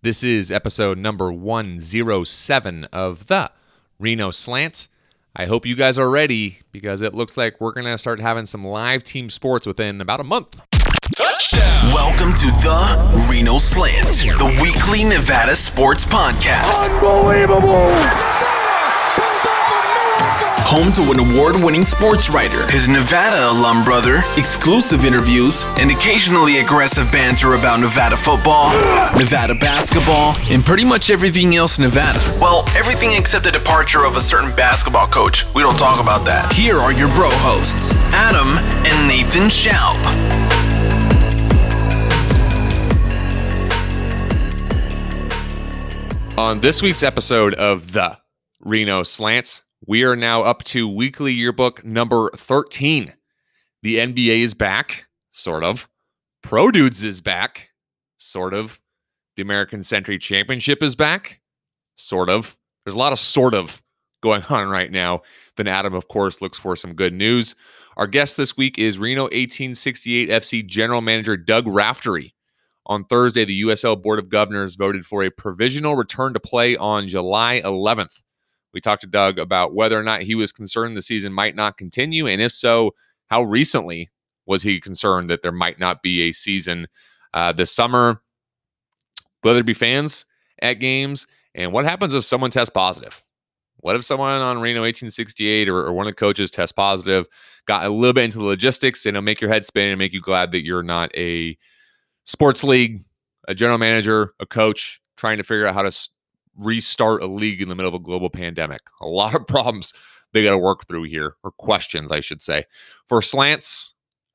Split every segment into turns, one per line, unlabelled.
This is episode number 107 of the Reno Slants. I hope you guys are ready because it looks like we're going to start having some live team sports within about a month.
Welcome to the Reno Slant, the weekly Nevada sports podcast.
Unbelievable.
Home to an award winning sports writer, his Nevada alum brother, exclusive interviews, and occasionally aggressive banter about Nevada football, Nevada basketball, and pretty much everything else Nevada. Well, everything except the departure of a certain basketball coach. We don't talk about that. Here are your bro hosts, Adam and Nathan Shoup.
On this week's episode of the Reno Slants, we are now up to weekly yearbook number 13. The NBA is back, sort of. Pro Dudes is back, sort of. The American Century Championship is back, sort of. There's a lot of sort of going on right now. Then Adam, of course, looks for some good news. Our guest this week is Reno 1868 FC General Manager Doug Raftery. On Thursday, the USL Board of Governors voted for a provisional return to play on July 11th. We talked to Doug about whether or not he was concerned the season might not continue, and if so, how recently was he concerned that there might not be a season uh, this summer? Will there be fans at games? And what happens if someone tests positive? What if someone on Reno 1868 or, or one of the coaches tests positive? Got a little bit into the logistics, and it'll make your head spin and make you glad that you're not a sports league, a general manager, a coach trying to figure out how to restart a league in the middle of a global pandemic. A lot of problems they got to work through here, or questions, I should say. For slants,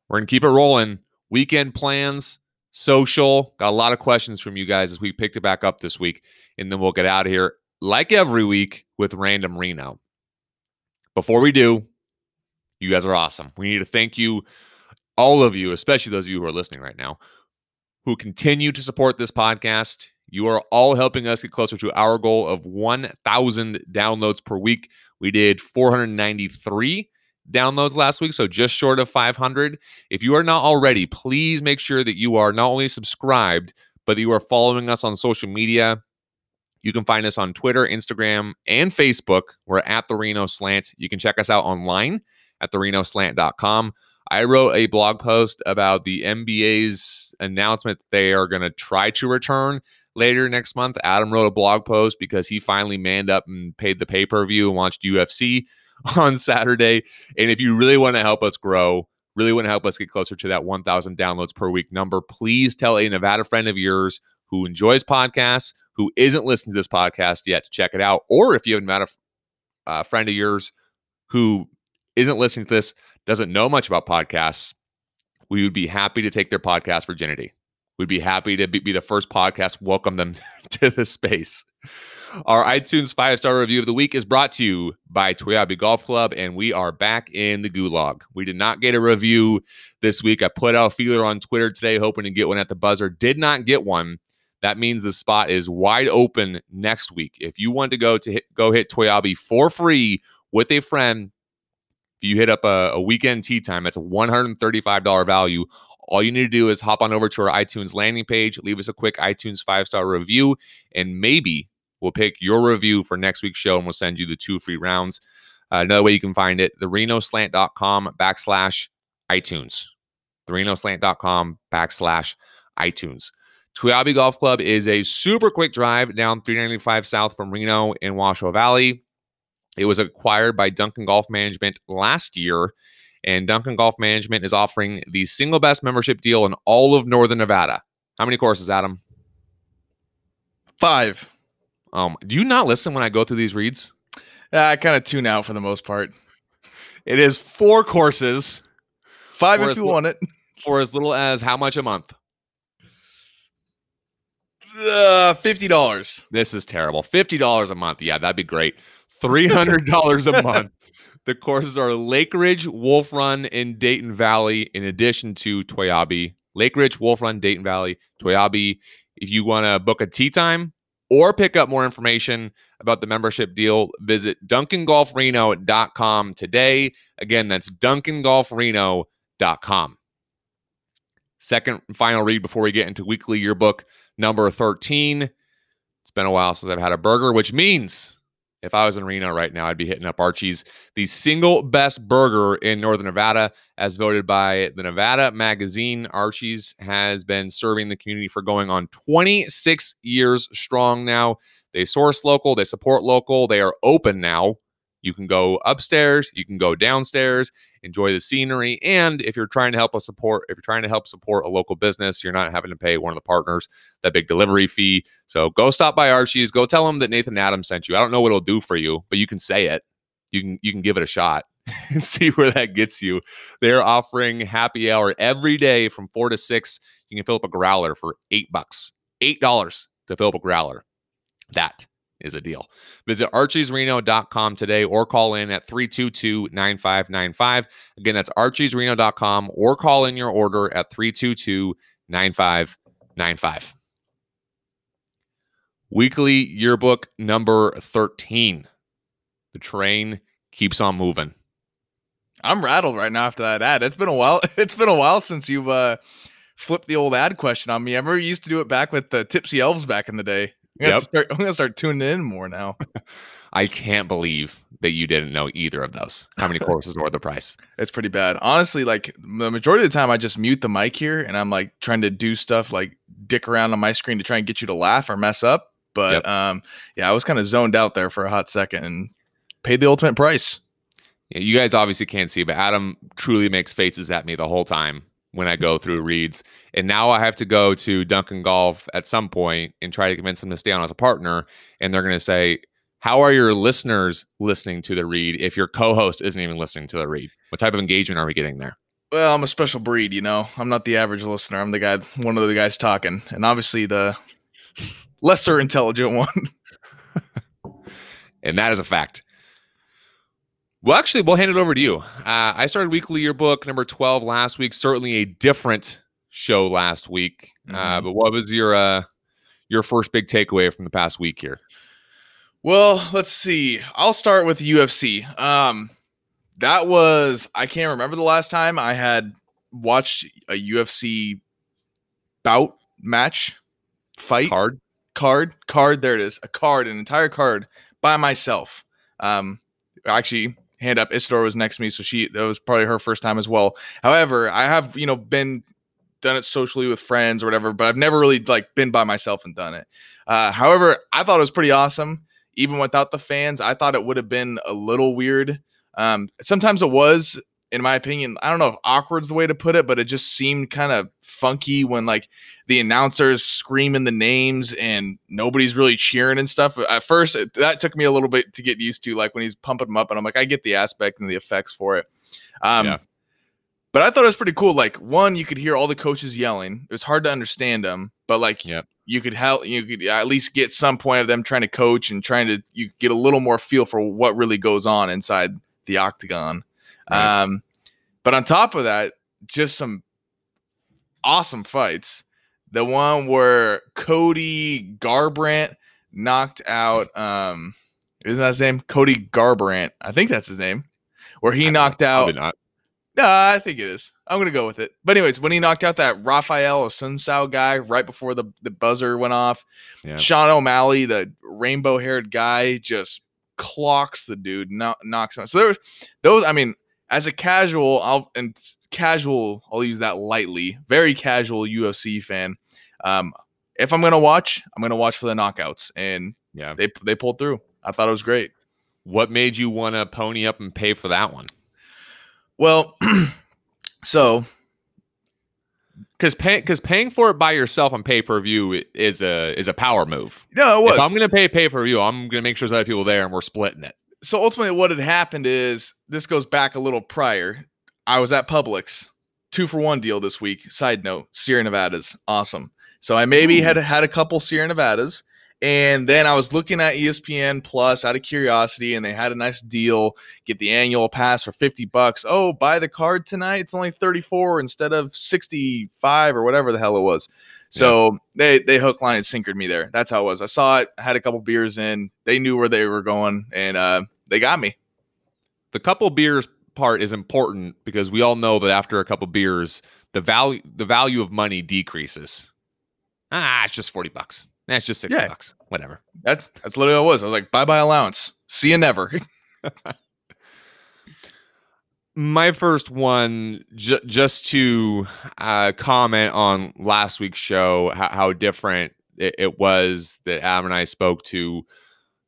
we're going to keep it rolling. Weekend plans, social. Got a lot of questions from you guys as we picked it back up this week. And then we'll get out of here, like every week, with Random Reno. Before we do, you guys are awesome. We need to thank you, all of you, especially those of you who are listening right now, who continue to support this podcast. You are all helping us get closer to our goal of 1,000 downloads per week. We did 493 downloads last week, so just short of 500. If you are not already, please make sure that you are not only subscribed, but that you are following us on social media. You can find us on Twitter, Instagram, and Facebook. We're at the Reno Slant. You can check us out online at therenoslant.com. I wrote a blog post about the NBA's announcement that they are going to try to return later next month. Adam wrote a blog post because he finally manned up and paid the pay per view and watched UFC on Saturday. And if you really want to help us grow, really want to help us get closer to that 1,000 downloads per week number, please tell a Nevada friend of yours who enjoys podcasts, who isn't listening to this podcast yet, to check it out. Or if you have a Nevada uh, friend of yours who isn't listening to this, doesn't know much about podcasts, we would be happy to take their podcast virginity. We'd be happy to be, be the first podcast welcome them to the space. Our iTunes five star review of the week is brought to you by Toiyabe Golf Club, and we are back in the gulag. We did not get a review this week. I put out a feeler on Twitter today, hoping to get one at the buzzer. Did not get one. That means the spot is wide open next week. If you want to go to hit, go hit Toiyabe for free with a friend, if you hit up a, a weekend tee time, that's a $135 value. All you need to do is hop on over to our iTunes landing page, leave us a quick iTunes five star review, and maybe we'll pick your review for next week's show and we'll send you the two free rounds. Uh, another way you can find it, the renoslant.com backslash iTunes. The renoslant.com backslash iTunes. Toiyabe Golf Club is a super quick drive down 395 south from Reno in Washoe Valley. It was acquired by Duncan Golf Management last year, and Duncan Golf Management is offering the single best membership deal in all of Northern Nevada. How many courses, Adam?
Five.
Um, do you not listen when I go through these reads?
Yeah, I kind of tune out for the most part.
It is four courses
Five if you
li-
want it.
for as little as how much a month?
Uh, Fifty dollars.
This is terrible. $50 a month. Yeah, that'd be great. $300 a month. The courses are Lake Ridge, Wolf Run, and Dayton Valley, in addition to Toiyabe. Lake Ridge, Wolf Run, Dayton Valley, Toiyabe. If you want to book a tee time or pick up more information about the membership deal, visit DuncanGolfReno.com today. Again, that's DuncanGolfReno.com. Second and final read before we get into weekly yearbook number 13. It's been a while since I've had a burger, which means if I was in Reno right now, I'd be hitting up Archie's, the single best burger in Northern Nevada, as voted by the Nevada magazine. Archie's has been serving the community for going on 26 years strong now. They source local, they support local, they are open now. You can go upstairs, you can go downstairs, enjoy the scenery, and if you're trying to help us support, if you're trying to help support a local business, you're not having to pay one of the partners that big delivery fee. So go stop by Archie's, go tell them that Nathan Adams sent you. I don't know what it'll do for you, but you can say it. You can you can give it a shot and see where that gets you. They're offering happy hour every day from four to six. You can fill up a growler for eight bucks, eight dollars to fill up a growler. That is a deal. Visit archiesreno.com today or call in at 322 9595. Again, that's archiesreno.com or call in your order at 322 9595. Weekly yearbook number 13. The train keeps on moving.
I'm rattled right now after that ad. It's been a while. It's been a while since you've uh, flipped the old ad question on me. I remember you used to do it back with the Tipsy Elves back in the day. I'm gonna,
Yep.
start, I'm gonna start tuning in more now.
I can't believe that you didn't know either of those. How many courses or the price?
It's pretty bad. Honestly, like the majority of the time I just mute the mic here and I'm like trying to do stuff like dick around on my screen to try and get you to laugh or mess up. But
Yep.
um yeah, I was kind of zoned out there for a hot second and paid the ultimate price.
Yeah, you guys obviously can't see, but Adam truly makes faces at me the whole time when I go through reads. And now I have to go to Duncan Golf at some point and try to convince them to stay on as a partner. And they're going to say, How are your listeners listening to the read if your co host isn't even listening to the read? What type of engagement are we getting there?
Well, I'm a special breed, you know. I'm not the average listener. I'm the guy one of the guys talking. And obviously the lesser intelligent one.
And that is a fact. Well, actually, we'll hand it over to you. Uh, I started Weekly Yearbook number 12 last week. Certainly a different show last week. Uh,
Mhm.
but what was your uh, your first big takeaway from the past week here?
Well, let's see. I'll start with UFC. Um that was I can't remember the last time I had watched a UFC bout match fight
Card?
card card there it is a card an entire card by myself um actually hand up Isidore was next to me so she that was probably her first time as well. However i have you know been done it socially with friends or whatever but i've never really like been by myself and done it. Uh however i thought it was pretty awesome. Even without the fans i thought it would have been a little weird. Um sometimes it was in my opinion i don't know if awkward's the way to put it but it just seemed kind of funky when like the announcers screaming the names and nobody's really cheering and stuff. At first, it, that took me a little bit to get used to, like when he's pumping them up, and I'm like, I get the aspect and the effects for it. Um,
Yeah.
But I thought it was pretty cool. Like one, you could hear all the coaches yelling. It was hard to understand them, but like
Yep.
you could help. You could at least get some point of them trying to coach and trying to you get a little more feel for what really goes on inside the octagon.
Right.
Um, but on top of that, just some awesome fights. The one where Cody Garbrandt knocked out um isn't that his name? Cody Garbrandt. I think that's his name. Where he
I
knocked out
not.
no, I think it is. I'm gonna go with it. But anyways, when he knocked out that Raphael Assunção guy right before the, the buzzer went off,
Yeah.
Sean O'Malley, the rainbow haired guy, just clocks the dude, no, knocks him. out. So there was those. I mean, as a casual, I'll and casual, I'll use that lightly. Very casual UFC fan. Um, if I'm gonna watch, I'm gonna watch for the knockouts, and
Yeah.
they they pulled through. I thought it was great.
What made you want to pony up and pay for that one?
Well, so
Because pay, because paying for it by yourself on pay per view is a is a power move.
no, it was
If I'm gonna pay pay per view, I'm gonna make sure there's other people there and we're splitting it.
So ultimately what had happened is this goes back a little prior. I was at Publix, two for one deal this week. Side note, Sierra Nevadas, awesome. So I maybe had had a couple Sierra Nevadas, and then I was looking at ESPN Plus out of curiosity, and they had a nice deal. Get the annual pass for fifty bucks. Oh, buy the card tonight. It's only thirty four instead of sixty five or whatever the hell it was. So they they hook line and sinkered me there. That's how it was. I saw it. had a couple beers in. They knew where they were going, and uh, they got me.
The couple beers part is important because we all know that after a couple beers, the value the value of money decreases. Ah, it's just forty bucks. That's just 60
Yeah.
bucks. Whatever.
That's that's literally what it was. I was like, bye bye allowance. See you never.
My first one, ju- just to uh, comment on last week's show, how, how different it, it was that Adam and I spoke to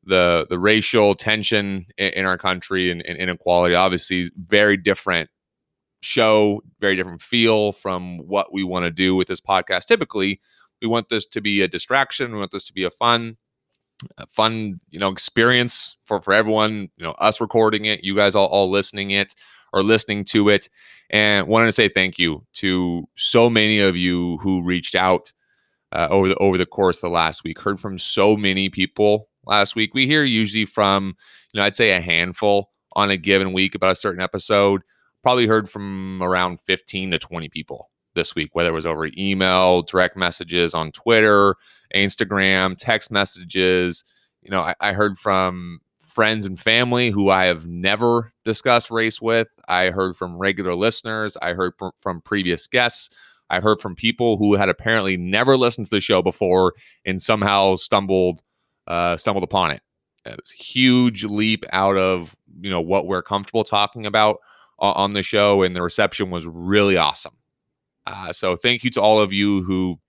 the the racial tension in, in our country and, and inequality. Obviously, very different show, very different feel from what we want to do with this podcast. Typically, we want this to be a distraction. We want this to be a fun, a fun, you know, experience for for everyone. You know, us recording it, you guys all, all listening it or listening to it, and wanted to say thank you to so many of you who reached out uh, over the over the course of the last week. Heard from so many people last week. We hear usually from, you know, I'd say a handful on a given week about a certain episode. Probably heard from around 15 to 20 people this week, whether it was over email, direct messages on Twitter, Instagram, text messages. You know, I, I heard from friends and family who I have never discussed race with. I heard from regular listeners. I heard from, from previous guests. I heard from people who had apparently never listened to the show before and somehow stumbled uh, stumbled upon it. It was a huge leap out of you know what we're comfortable talking about o- on the show, and the reception was really awesome. Uh, so thank you to all of you who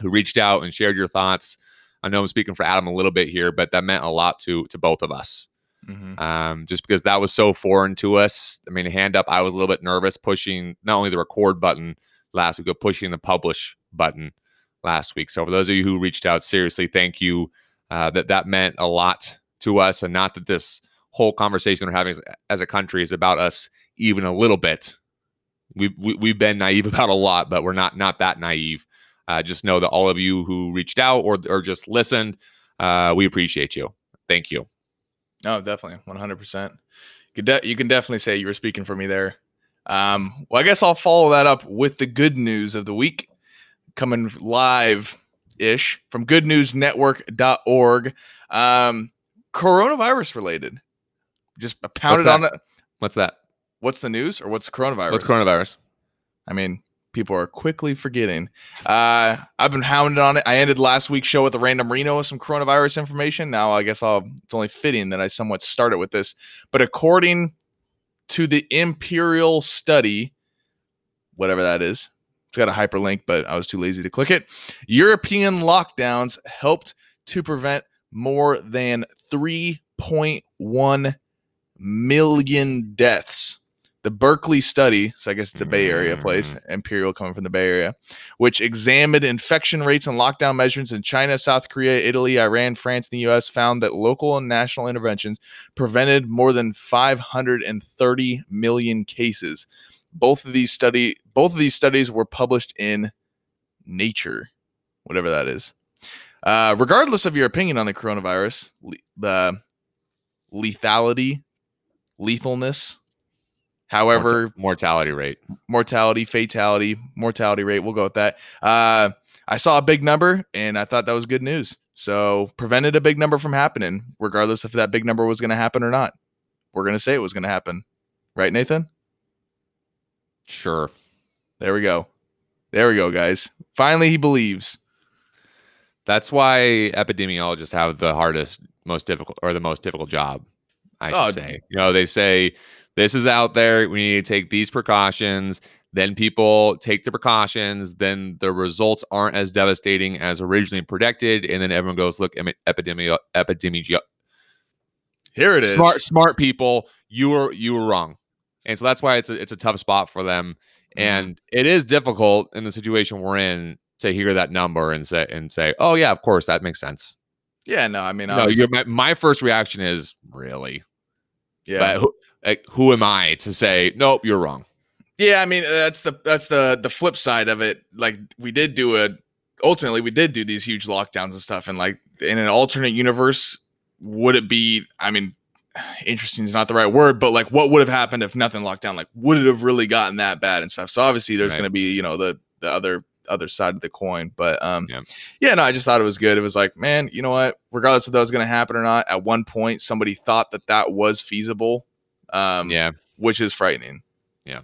who reached out and shared your thoughts. I know I'm speaking for Adam a little bit here, but that meant a lot to to both of us.
Mhm.
Um, just because that was so foreign to us. I mean, hand up, I was a little bit nervous pushing not only the record button last week, but pushing the publish button last week. So for those of you who reached out, seriously, thank you. Uh, that that meant a lot to us, and not that this whole conversation we're having as, as a country is about us even a little bit. We've we, we've been naive about a lot, but we're not not that naive. Uh, just know that all of you who reached out or or just listened, uh, we appreciate you. Thank you.
No, definitely, one hundred percent. You you can definitely say you were speaking for me there. Um, well, I guess I'll follow that up with the good news of the week, coming live ish from goodnewsnetwork.org. Um, coronavirus related. Just pounded on it.
What's that?
What's the news or what's the coronavirus?
What's coronavirus?
I mean, people are quickly forgetting. Uh, I've been hounded on it. I ended last week's show with a random Reno with some coronavirus information. Now I guess I'll. It's only fitting that I somewhat started with this. But according to the Imperial study, whatever that is, it's got a hyperlink, but I was too lazy to click it. European lockdowns helped to prevent more than 3.1 million deaths. The Berkeley study, so I guess it's a Bay Area place, mm. Imperial coming from the Bay Area, which examined infection rates and lockdown measures in China, South Korea, Italy, Iran, France, and the US, found that local and national interventions prevented more than 530 million cases. Both of these study both of these studies were published in Nature, whatever that is. Uh, regardless of your opinion on the coronavirus, le- the lethality, lethalness, however,
Morta- mortality rate.
mortality, fatality, mortality rate. We'll go with that. Uh, I saw a big number and I thought that was good news. So prevented a big number from happening, regardless if that big number was going to happen or not. We're going to say it was going to happen, right, Nathan?
Sure.
There we go. There we go, guys. Finally, he believes.
That's why epidemiologists have the hardest, most difficult, or the most difficult job. I should
Oh,
say. You know, they say this is out there. We need to take these precautions. Then people take the precautions. Then the results aren't as devastating as originally predicted, and then everyone goes, "Look, em- epidemi- epidemiology,
Here it is.
smart, smart people. You were you were wrong." And so that's why it's a, it's a tough spot for them.
Mm-hmm.
and it is difficult in the situation we're in to hear that number and say and say, "Oh yeah, of course that makes sense."
Yeah, no, I mean,
No,
obviously-
my, my first reaction is really,
yeah.
but who, like, who am I to say nope? You're wrong.
Yeah, I mean that's the that's the the flip side of it. Like we did do a ultimately we did do these huge lockdowns and stuff and like in an alternate universe would it be I mean interesting is not the right word, but like what would have happened if nothing locked down? Like would it have really gotten that bad and stuff? So obviously there's
Right.
going to be, you know, the the other other side of the coin, but um
Yeah.
yeah, no, I just thought it was good. It was like, man, you know what? Regardless if that was going to happen or not, at one point somebody thought that that was feasible. Um
Yeah.
which is frightening. Yeah.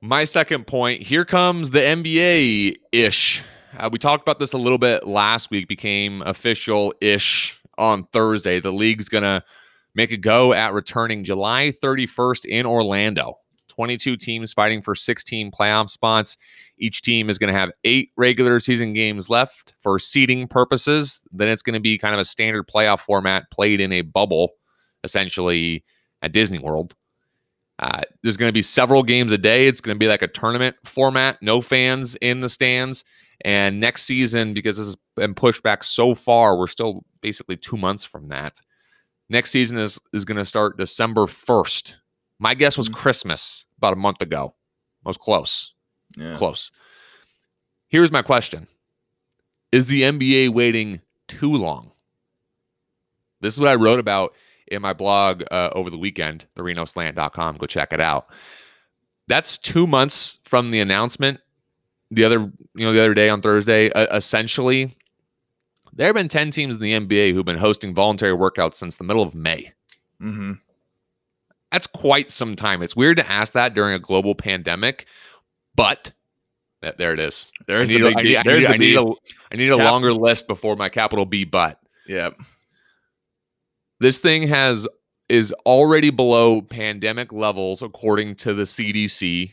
My second point. Here comes the NBA ish Uh, we talked about this a little bit last week, became official ish on Thursday. The league's going to make a go at returning July 31st in Orlando. 22 teams fighting for 16 playoff spots. Each team is going to have eight regular season games left for seeding purposes. Then it's going to be kind of a standard playoff format played in a bubble, essentially at Disney World. Uh, there's going to be several games a day. It's going to be like a tournament format, no fans in the stands. And next season, because this has been pushed back so far, we're still basically two months from that. Next season is is going to start December 1st. My guess was
Mhm.
Christmas about a month ago. I was close.
Yeah.
Close. Here's my question Is the NBA waiting too long? This is what I wrote about in my blog uh, over the weekend, therenoslant.com. Go check it out. That's two months from the announcement the other, you know, the other day on Thursday. Uh, essentially, there have been 10 teams in the NBA who've been hosting voluntary workouts since the middle of May.
Mm-hmm.
That's quite some time. It's weird to ask that during a global pandemic, but that, there it is.
There's
I need,
the
a-
big
I need, I need,
the
I need
B.
a, I need a
Cap-
longer list before my capital B but.
Yep.
This thing has is already below pandemic levels according to the CDC.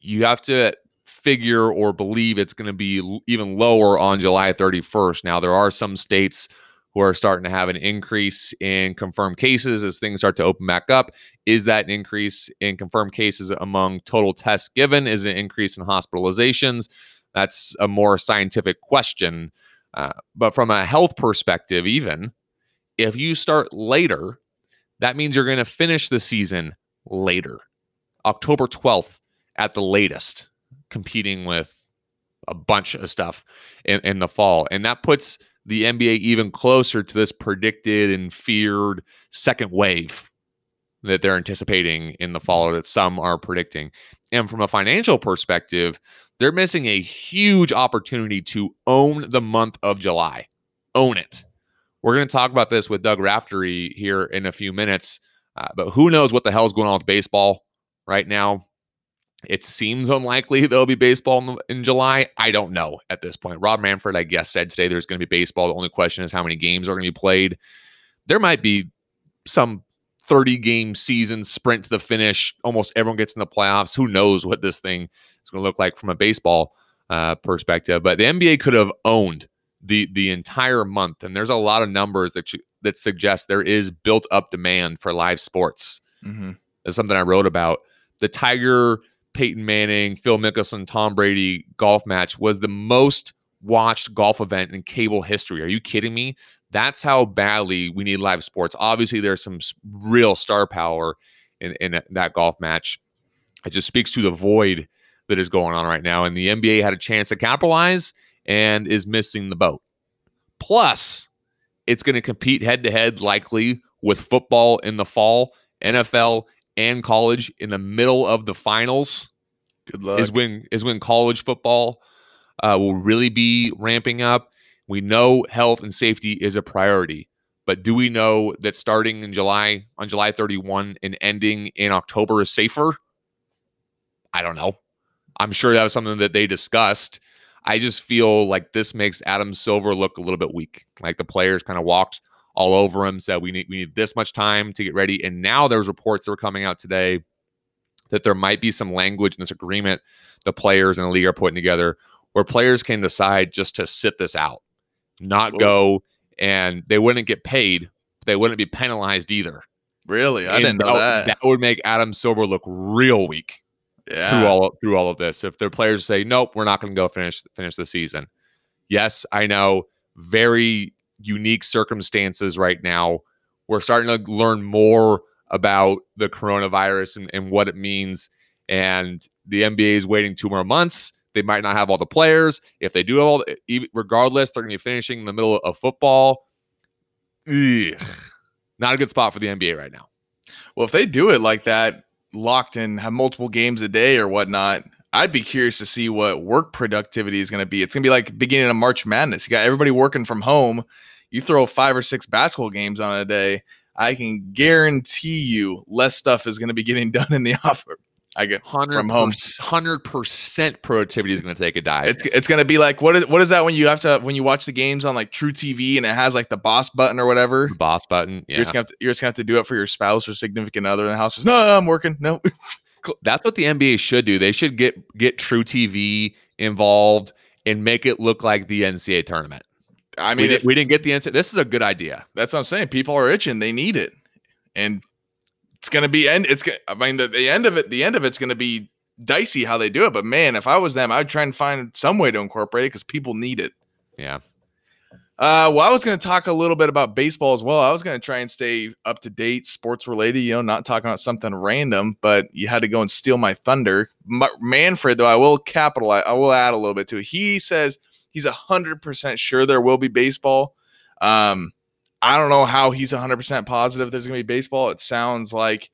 You have to figure or believe it's going to be even lower on July 31st. Now there are some states who are starting to have an increase in confirmed cases as things start to open back up. Is that an increase in confirmed cases among total tests given? Is it an increase in hospitalizations? That's a more scientific question. Uh, but from a health perspective, even if you start later, that means you're going to finish the season later, October 12th at the latest, competing with a bunch of stuff in, in the fall. And that puts the NBA even closer to this predicted and feared second wave that they're anticipating in the fall, or that some are predicting. And from a financial perspective, they're missing a huge opportunity to own the month of July. Own it. We're going to talk about this with Doug Raftery here in a few minutes. Uh, but who knows what the hell's going on with baseball right now? It seems unlikely there'll be baseball in, in July. I don't know at this point. Rob Manfred, I guess, said today there's going to be baseball. The only question is how many games are going to be played. There might be some 30 game season sprint to the finish. Almost everyone gets in the playoffs. Who knows what this thing is going to look like from a baseball uh, perspective? But the NBA could have owned the the entire month, and there's a lot of numbers that you, that suggest there is built up demand for live sports.
Mm-hmm.
That's something I wrote about. The Tiger, Peyton Manning, Phil Mickelson, Tom Brady golf match was the most watched golf event in cable history. Are you kidding me? That's how badly we need live sports. Obviously, there's some real star power in, in that golf match. It just speaks to the void that is going on right now. And the NBA had a chance to capitalize and is missing the boat. Plus, it's going to compete head to head likely with football in the fall, NFL and college in the middle of the finals
Good luck.
is when is when college football uh, will really be ramping up. We know health and safety is a priority, but do we know that starting in July on July 31 and ending in October is safer? I don't know. I'm sure that was something that they discussed. I just feel like this makes Adam Silver look a little bit weak. Like the players kind of walked all over him, said we need we need this much time to get ready. And now there's reports that are coming out today that there might be some language in this agreement the players and the league are putting together where players can decide just to sit this out, not go, and they wouldn't get paid. But they wouldn't be penalized either.
really? I
And
didn't know that.
That would make Adam Silver look real weak
yeah.
through all through all of this. If their players say, "Nope, we're not going to go finish finish the season," yes, I know, very unique circumstances right now. We're starting to learn more about the coronavirus and, and what it means. And the NBA is waiting two more months. They might not have all the players. If they do have all, regardless, they're going to be finishing in the middle of football. Ugh. Not a good spot for the NBA right now.
Well, if they do it like that, locked in, have multiple games a day or whatnot, I'd be curious to see what work productivity is going to be. It's going to be like beginning of March Madness. You got everybody working from home. You throw five or six basketball games on a day. I can guarantee you less stuff is going to be getting done in the office. I get
Hundred
From home.
hundred percent productivity is going to take a dive.
it's it's gonna be like what is what is that when you have to when you watch the games on like truTV and it has like the boss button or whatever.
The boss button. Yeah,
You're just gonna have to, you're just gonna have to do it for your spouse or significant other in the house. Says, no, I'm working. No,
that's what the NBA should do. They should get get truTV involved and make it look like the NCAA tournament.
I
I
mean
we,
if,
did, we didn't get the NCAA. This is a good idea.
that's what I'm saying. People are itching. They need it, and it's gonna be end. It's gonna. I mean, the, the end of it. The end of it's gonna be dicey how they do it. But man, if I was them, I'd try and find some way to incorporate it because people need it.
Yeah.
Uh, well, I was going to talk a little bit about baseball as well. I was going to try and stay up to date, sports related. You know, not talking about something random, but you had to go and steal my thunder. Ma- Manfred, though, I will capitalize. I will add a little bit to it. He says he's hundred percent sure there will be baseball. Um, I don't know how he's hundred percent positive there's going to be baseball. It sounds like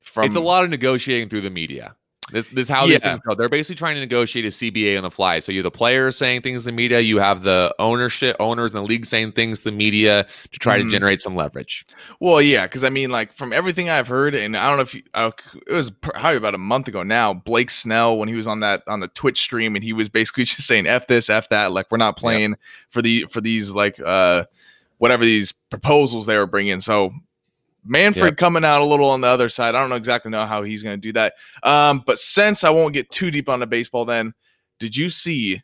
from
it's a lot of negotiating through the media. This, this is how these things go. They're basically trying to negotiate a CBA on the fly. So you have the players saying things to the media, you have the ownership owners in the league saying things to the media to try
Mhm.
to generate some leverage.
Well, yeah, because I mean, like from everything I've heard, and I don't know if you, uh, it was probably about a month ago now. Blake Snell, when he was on that on the Twitch stream, and he was basically just saying "f this, f that," like we're not playing for the for these like uh whatever these proposals they were bringing. So Manfred coming out a little on the other side. I don't know exactly know how he's going to do that. Um, but since I won't get too deep on the baseball, then did you see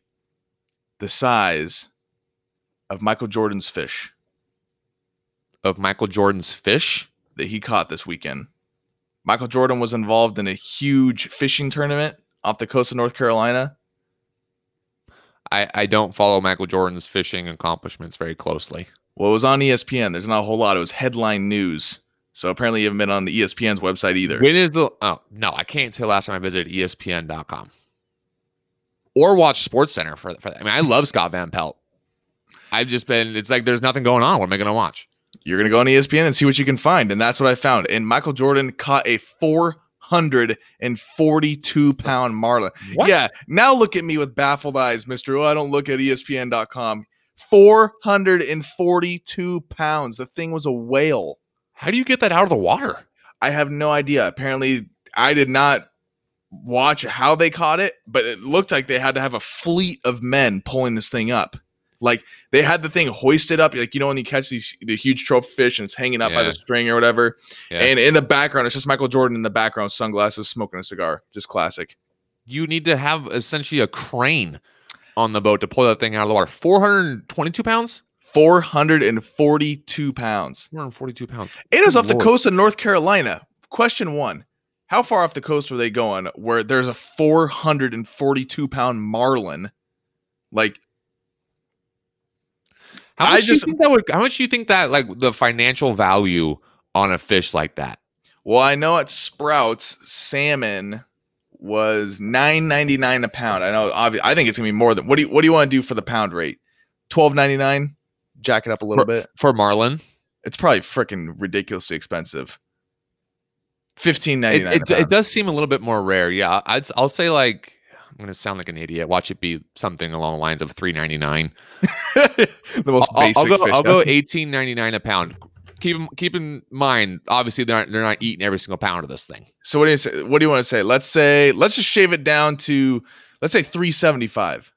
the size of Michael Jordan's fish?
Of Michael Jordan's fish,
that he caught this weekend. Michael Jordan was involved in a huge fishing tournament off the coast of North Carolina.
I, I don't follow Michael Jordan's fishing accomplishments very closely.
Well, it was on ESPN. There's not a whole lot. It was headline news. So apparently you haven't been on the ESPN's website either.
When is the oh no, I can't tell last time I visited ESPN.com. Or watch SportsCenter for, for that. I mean, I love Scott Van Pelt. I've just been it's like there's nothing going on. What am I gonna watch?
You're going to go on ESPN and see what you can find. And that's what I found. And Michael Jordan caught a 442 pound marlin.
What?
Yeah. Now look at me with baffled eyes, Mr. Oh, I don't look at ESPN.com. 442 pounds. The thing was a whale.
How do you get that out of the water?
I have no idea. Apparently, I did not watch how they caught it, but it looked like they had to have a fleet of men pulling this thing up. Like they had the thing hoisted up, like you know when you catch these the huge trophy fish and it's hanging up
yeah.
by the string or whatever.
Yeah.
And in the background, it's just Michael Jordan in the background, sunglasses, smoking a cigar, just classic.
You need to have essentially a crane on the boat to pull that thing out of the water.
Four hundred twenty-two pounds. 442 pounds.
442 pounds.
It
was
off
Lord.
the coast of North Carolina. Question one How far off the coast were they going where there's a 442 pound marlin? Like,
how much I
just,
think that would, how much do you think that, like, the financial value on a fish like that?
Well, I know at Sprouts, salmon was nine ninety nine a pound. I know, obviously, I think it's gonna be more than. What do you What do you want to do for the pound rate? Twelve ninety nine. Jack it up a little
for,
bit.
for marlin.
It's probably freaking ridiculously expensive. Fifteen ninety nine.
It, it, it does seem a little bit more rare. Yeah, I'd I'll say like I'm gonna sound like an idiot. Watch it be something along the lines of three ninety nine.
the most
I'll,
basic.
I'll go
fish
I'll go eighteen ninety nine a pound. Keep keep in mind, obviously they're not they're not eating every single pound of this thing.
So what do you say? What do you want to say? Let's say let's just shave it down to let's say three seventy five.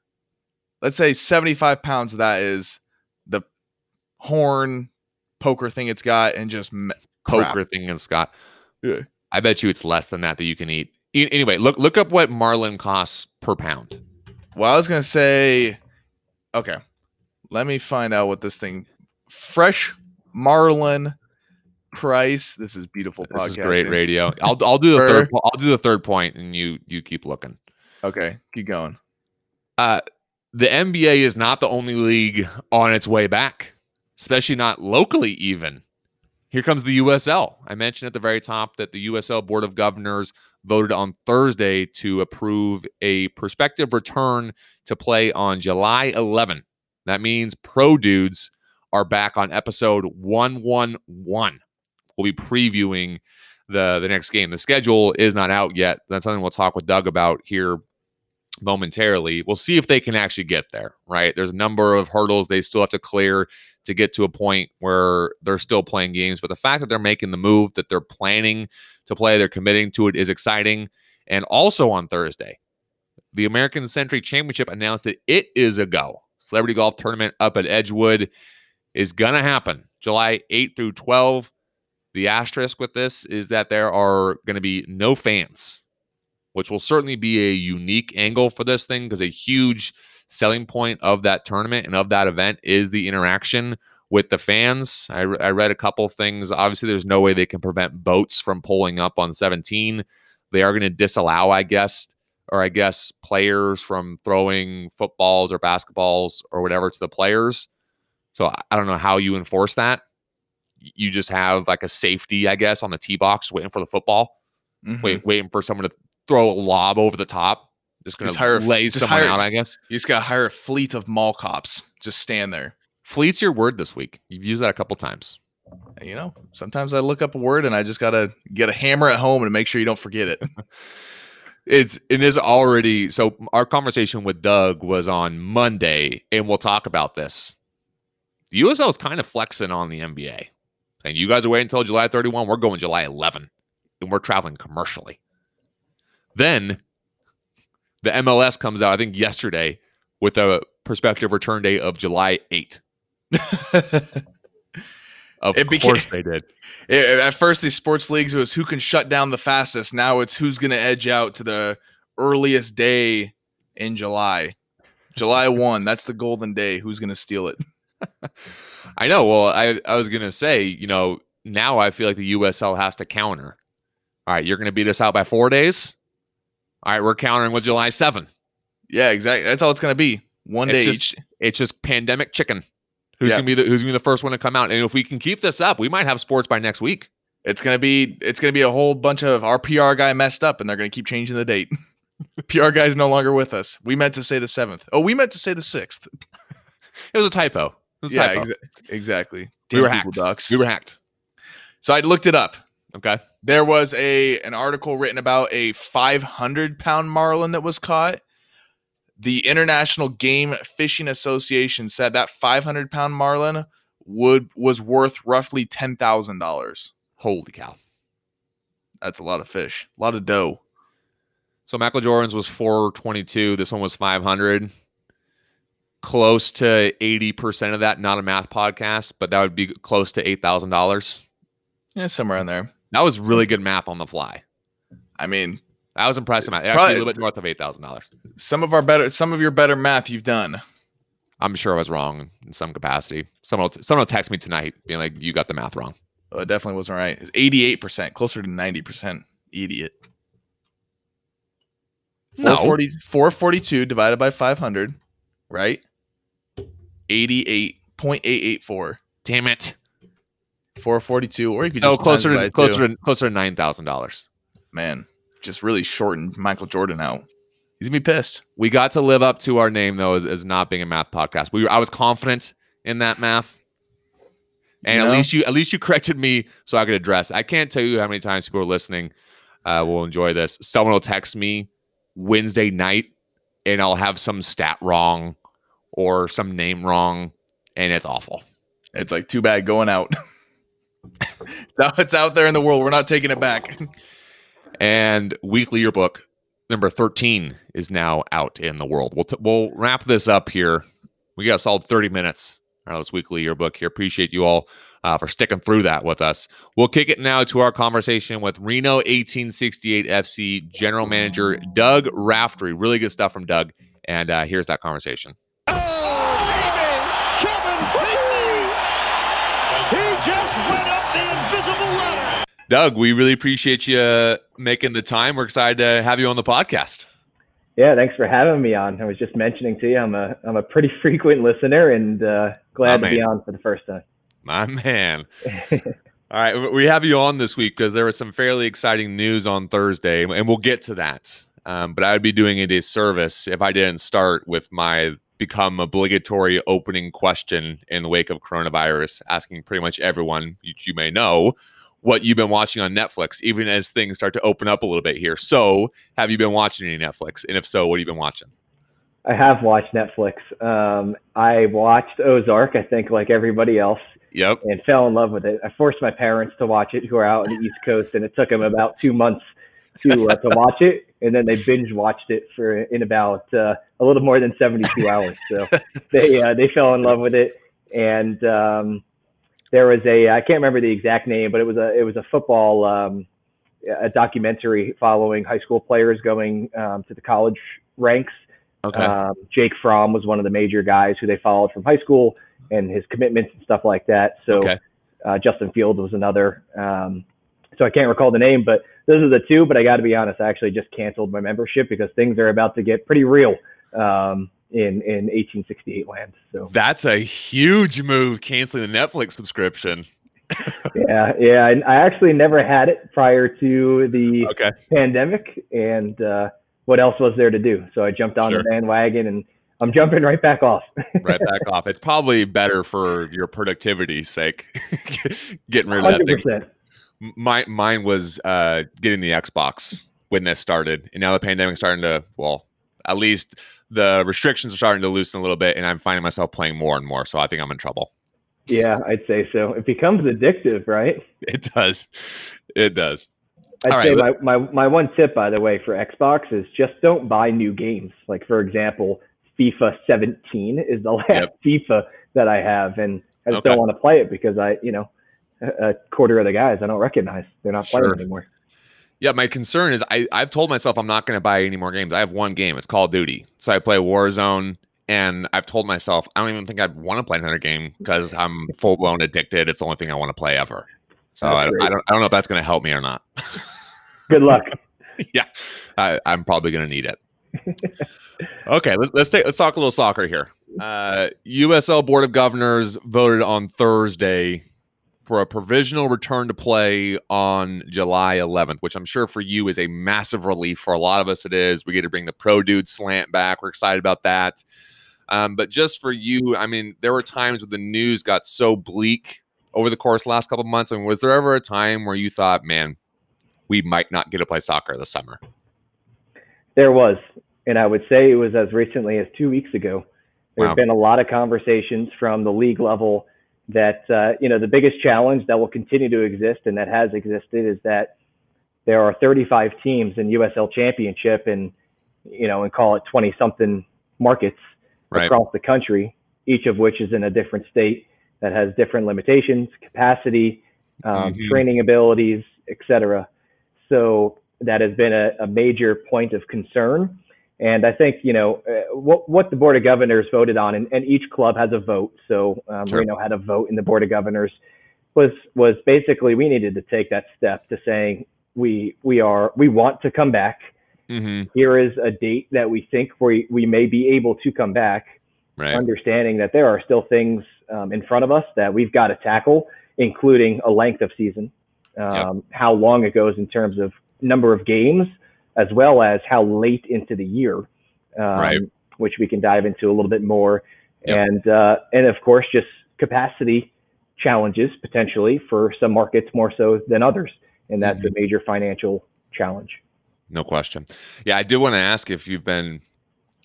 Let's say seventy five pounds of that is horn poker thing it's got, and just me-.
Poker thing in Scott.
Yeah.
I bet you it's less than that that you can eat. E- Anyway, look look up what marlin costs per pound.
Well, I was gonna say, okay, let me find out what this thing fresh marlin price. This is beautiful
This is great radio. I'll I'll do the
Per-
third I'll do the third point and you you keep looking.
Okay, keep going.
Uh the NBA is not the only league on its way back, especially not locally even. Here comes the USL. I mentioned at the very top that the USL Board of Governors voted on Thursday to approve a prospective return to play on July 11. That means Pro Dudes are back on episode 111. We'll be previewing the the next game. The schedule is not out yet. That's something we'll talk with Doug about here momentarily. We'll see if they can actually get there, right? There's a number of hurdles they still have to clear to get to a point where they're still playing games. But the fact that they're making the move, that they're planning to play, they're committing to it is exciting. And also on Thursday, the American Century Championship announced that it is a go. Celebrity Golf Tournament up at Edgewood is going to happen July 8 through 12. The asterisk with this is that there are going to be no fans, which will certainly be a unique angle for this thing because a huge selling point of that tournament and of that event is the interaction with the fans. I, I read a couple things. Obviously, there's no way they can prevent boats from pulling up on 17. They are going to disallow, I guess, or I guess players from throwing footballs or basketballs or whatever to the players. So I don't know how you enforce that. You just have like a safety, I guess, on the tee box waiting for the football,
Mhm.
wait, waiting for someone to throw a lob over the top. Just gonna
Just hire
lay
just
someone
hire-
out, I guess.
You just got to hire a fleet of mall cops. Just stand there.
Fleet's your word this week. You've used that a couple times.
You know, sometimes I look up a word and I just got to get a hammer at home and make sure you don't forget it.
It's it is already so our conversation with Doug was on Monday, and we'll talk about this. The USL is kind of flexing on the NBA. Saying you guys are waiting until July 31, we're going July 11, and we're traveling commercially. Then the MLS comes out, I think yesterday, with a prospective return date of July 8. Of
It became-
course they did.
It- at first, these sports leagues it was who can shut down the fastest. Now it's who's going to edge out to the earliest day in July. July 1, that's the golden day. Who's going to steal it?
I know. Well, I, I was gonna say, you know, now I feel like the USL has to counter. All right, you're gonna beat us out by four days. All right, we're countering with July 7.
Yeah, exactly. That's all it's going to be. One
It's
day
just-
each.
It's just pandemic chicken. Who's
Yeah.
gonna be the who's gonna be the first one to come out? And if we can keep this up, we might have sports by next week.
It's gonna be it's gonna be a whole bunch of our PR guy messed up, and they're gonna keep changing the date. PR guy's no longer with us. We meant to say the seventh. Oh, we meant to say the sixth.
It was a typo. It was a
Yeah,
typo.
exa- exactly.
We were hacked.
Docs.
We were hacked.
So I looked it up.
Okay.
There was a an article written about a 500 pound marlin that was caught. The International Game Fishing Association said that 500 pound marlin would was worth roughly ten thousand dollars.
Holy cow.
That's a lot of fish, a lot of dough.
So Michael Jordan's was 422. This one was 500. Close to 80% of that, not a math podcast, but that would be close to $8,000.
Yeah, somewhere in there.
That was really good math on the fly.
I mean,
That was impressive. math. Actually, a little bit north of $8,000.
some of our better, some of your better math you've done.
I'm sure I was wrong in some capacity. Someone will, someone will text me tonight being like, you got the math wrong.
Oh, it definitely wasn't right. It's 88%, closer to 90%. Idiot.
No.
440, 442 divided by 500, right? 88.884.
Damn it.
442, or you could
No,
just
closer to closer to closer to nine thousand dollars.
Man, just really shortened Michael Jordan out. He's gonna be pissed.
We got to live up to our name though, as, as not being a math podcast. We were, I was confident in that math, and
You
at least you at least you corrected me so I could address. I can't tell you how many times people are listening. Uh, will enjoy this. Someone will text me Wednesday night, and I'll have some stat wrong or some name wrong, and it's awful.
It's like too bad going out. it's, out it's out there in the world. We're not taking it back.
And weekly yearbook number 13 is now out in the world. We'll, t- we'll wrap this up here. We got a solid 30 minutes of this weekly yearbook here. Appreciate you all uh, for sticking through that with us. We'll kick it now to our conversation with Reno 1868 FC general manager Doug Raftery. Really good stuff from Doug. And uh, here's that conversation.
Kevin Whitney! He just went up the invisible ladder.
Doug, we really appreciate you making the time. We're excited to have you on the podcast.
Yeah, thanks for having me on. I was just mentioning to you, I'm a I'm a pretty frequent listener and uh, glad
My
to be on for the first time.
My man. All right, we have you on this week because there was some fairly exciting news on Thursday, and we'll get to that. Um, but I would be doing a disservice if I didn't start with my become obligatory opening question in the wake of coronavirus, asking pretty much everyone you, you may know what you've been watching on Netflix, even as things start to open up a little bit here. So, have you been watching any Netflix? And if so, what have you been watching?
I have watched Netflix. Um, I watched Ozark, I think, like everybody else,
Yep.
and fell in love with it. I forced my parents to watch it, who are out on the East Coast, and it took them about two months to uh, to watch it. and then they binge watched it for in about uh, a little more than 72 hours. So they uh, they fell in love with it, and um, there was a I can't remember the exact name, but it was a it was a football um, a documentary following high school players going um, to the college ranks.
Okay.
Um, Jake Fromm was one of the major guys who they followed from high school and his commitments and stuff like that. So
Okay.
uh, Justin Fields was another. Um, so I can't recall the name, but those are the two. But I got to be honest, I actually just canceled my membership because things are about to get pretty real um, in in 1868 land. So
That's a huge move, canceling the Netflix subscription.
yeah, yeah. And I actually never had it prior to the
Okay.
pandemic, and uh, what else was there to do? So I jumped on
Sure.
the bandwagon, and I'm jumping right back off.
Right back off. It's probably better for your productivity's sake, getting rid of that
Hundred
thing. My mine was uh, getting the Xbox when this started, and now the pandemic's starting to well, at least the restrictions are starting to loosen a little bit, and I'm finding myself playing more and more. So I think I'm in trouble.
Yeah, I'd say so. It becomes addictive, right?
It does. It does.
I'd
All
say
right,
my, my, my one tip, by the way, for Xbox is just don't buy new games. Like, for example, FIFA 17 is the last
Yep.
FIFA that I have, and I just
Okay.
don't want to play it because I, you know, a, a quarter of the guys I don't recognize. They're not playing anymore.
Yeah, my concern is I, I've told myself I'm not going to buy any more games. I have one game. It's Call of Duty. So I play Warzone, and I've told myself I don't even think I'd want to play another game because I'm full blown addicted. It's the only thing I want to play ever. So I. I don't I don't know if that's going to help me or not.
Good luck.
yeah, I, I'm probably going to need it. okay, let, let's take let's talk a little soccer here. Uh, USL Board of Governors voted on Thursday for a provisional return to play on July 11th, which I'm sure for you is a massive relief. For a lot of us, it is. We get to bring the pro dude slant back. We're excited about that. Um, but just for you, I mean, there were times when the news got so bleak over the course of the last couple of months. I mean, was there ever a time where you thought, man, we might not get to play soccer this summer?
There was, and I would say it was as recently as two weeks ago. There's
Wow.
been a lot of conversations from the league level that uh, you know the biggest challenge that will continue to exist and that has existed is that there are 35 teams in USL Championship and you know and call it 20 something markets
Right.
across the country, each of which is in a different state that has different limitations, capacity, um,
Mhm.
training abilities, etc. So that has been a, a major point of concern. And I think you know uh, what what the board of governors voted on, and, and each club has a vote. So um,
Sure.
Reno had a vote in the board of governors. Was was basically we needed to take that step to saying we we are we want to come back.
Mm-hmm.
Here is a date that we think we we may be able to come back
Right.
understanding that there are still things um, in front of us that we've got to tackle, including a length of season, um, how long it goes in terms of number of games, as well as how late into the year, um,
Right.
which we can dive into a little bit more,
Yep.
and uh, and of course just capacity challenges potentially for some markets more so than others, and that's
Mm-hmm.
a major financial challenge.
No question. Yeah, I did want to ask if you've been.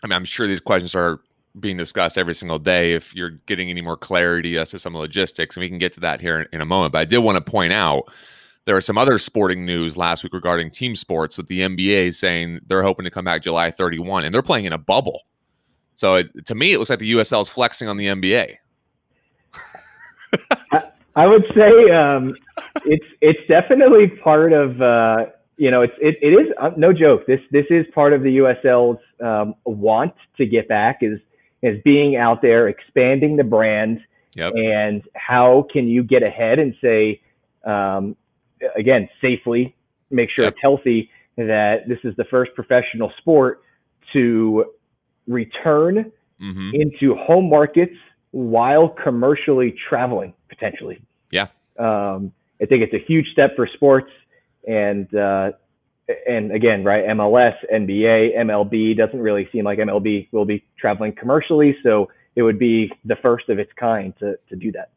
I mean, I'm sure these questions are being discussed every single day. If you're getting any more clarity as to some logistics, and we can get to that here in, in a moment. But I did want to point out there was some other sporting news last week regarding team sports with the NBA saying they're hoping to come back July 31, and they're playing in a bubble. So it, to me, it looks like the USL is flexing on the NBA.
I would say um, it's it's definitely part of uh, you know it's it, it is uh, no joke this this is part of the USL's um, want to get back is is being out there expanding the brand
Yep.
and how can you get ahead and say um, again safely make sure
Yep.
it's healthy that this is the first professional sport to return
hmm
into home markets while commercially traveling potentially.
Yeah.
Um, I think it's a huge step for sports, and uh, and again, right, MLS, NBA, MLB doesn't really seem like MLB will be traveling commercially, so it would be the first of its kind to to do that.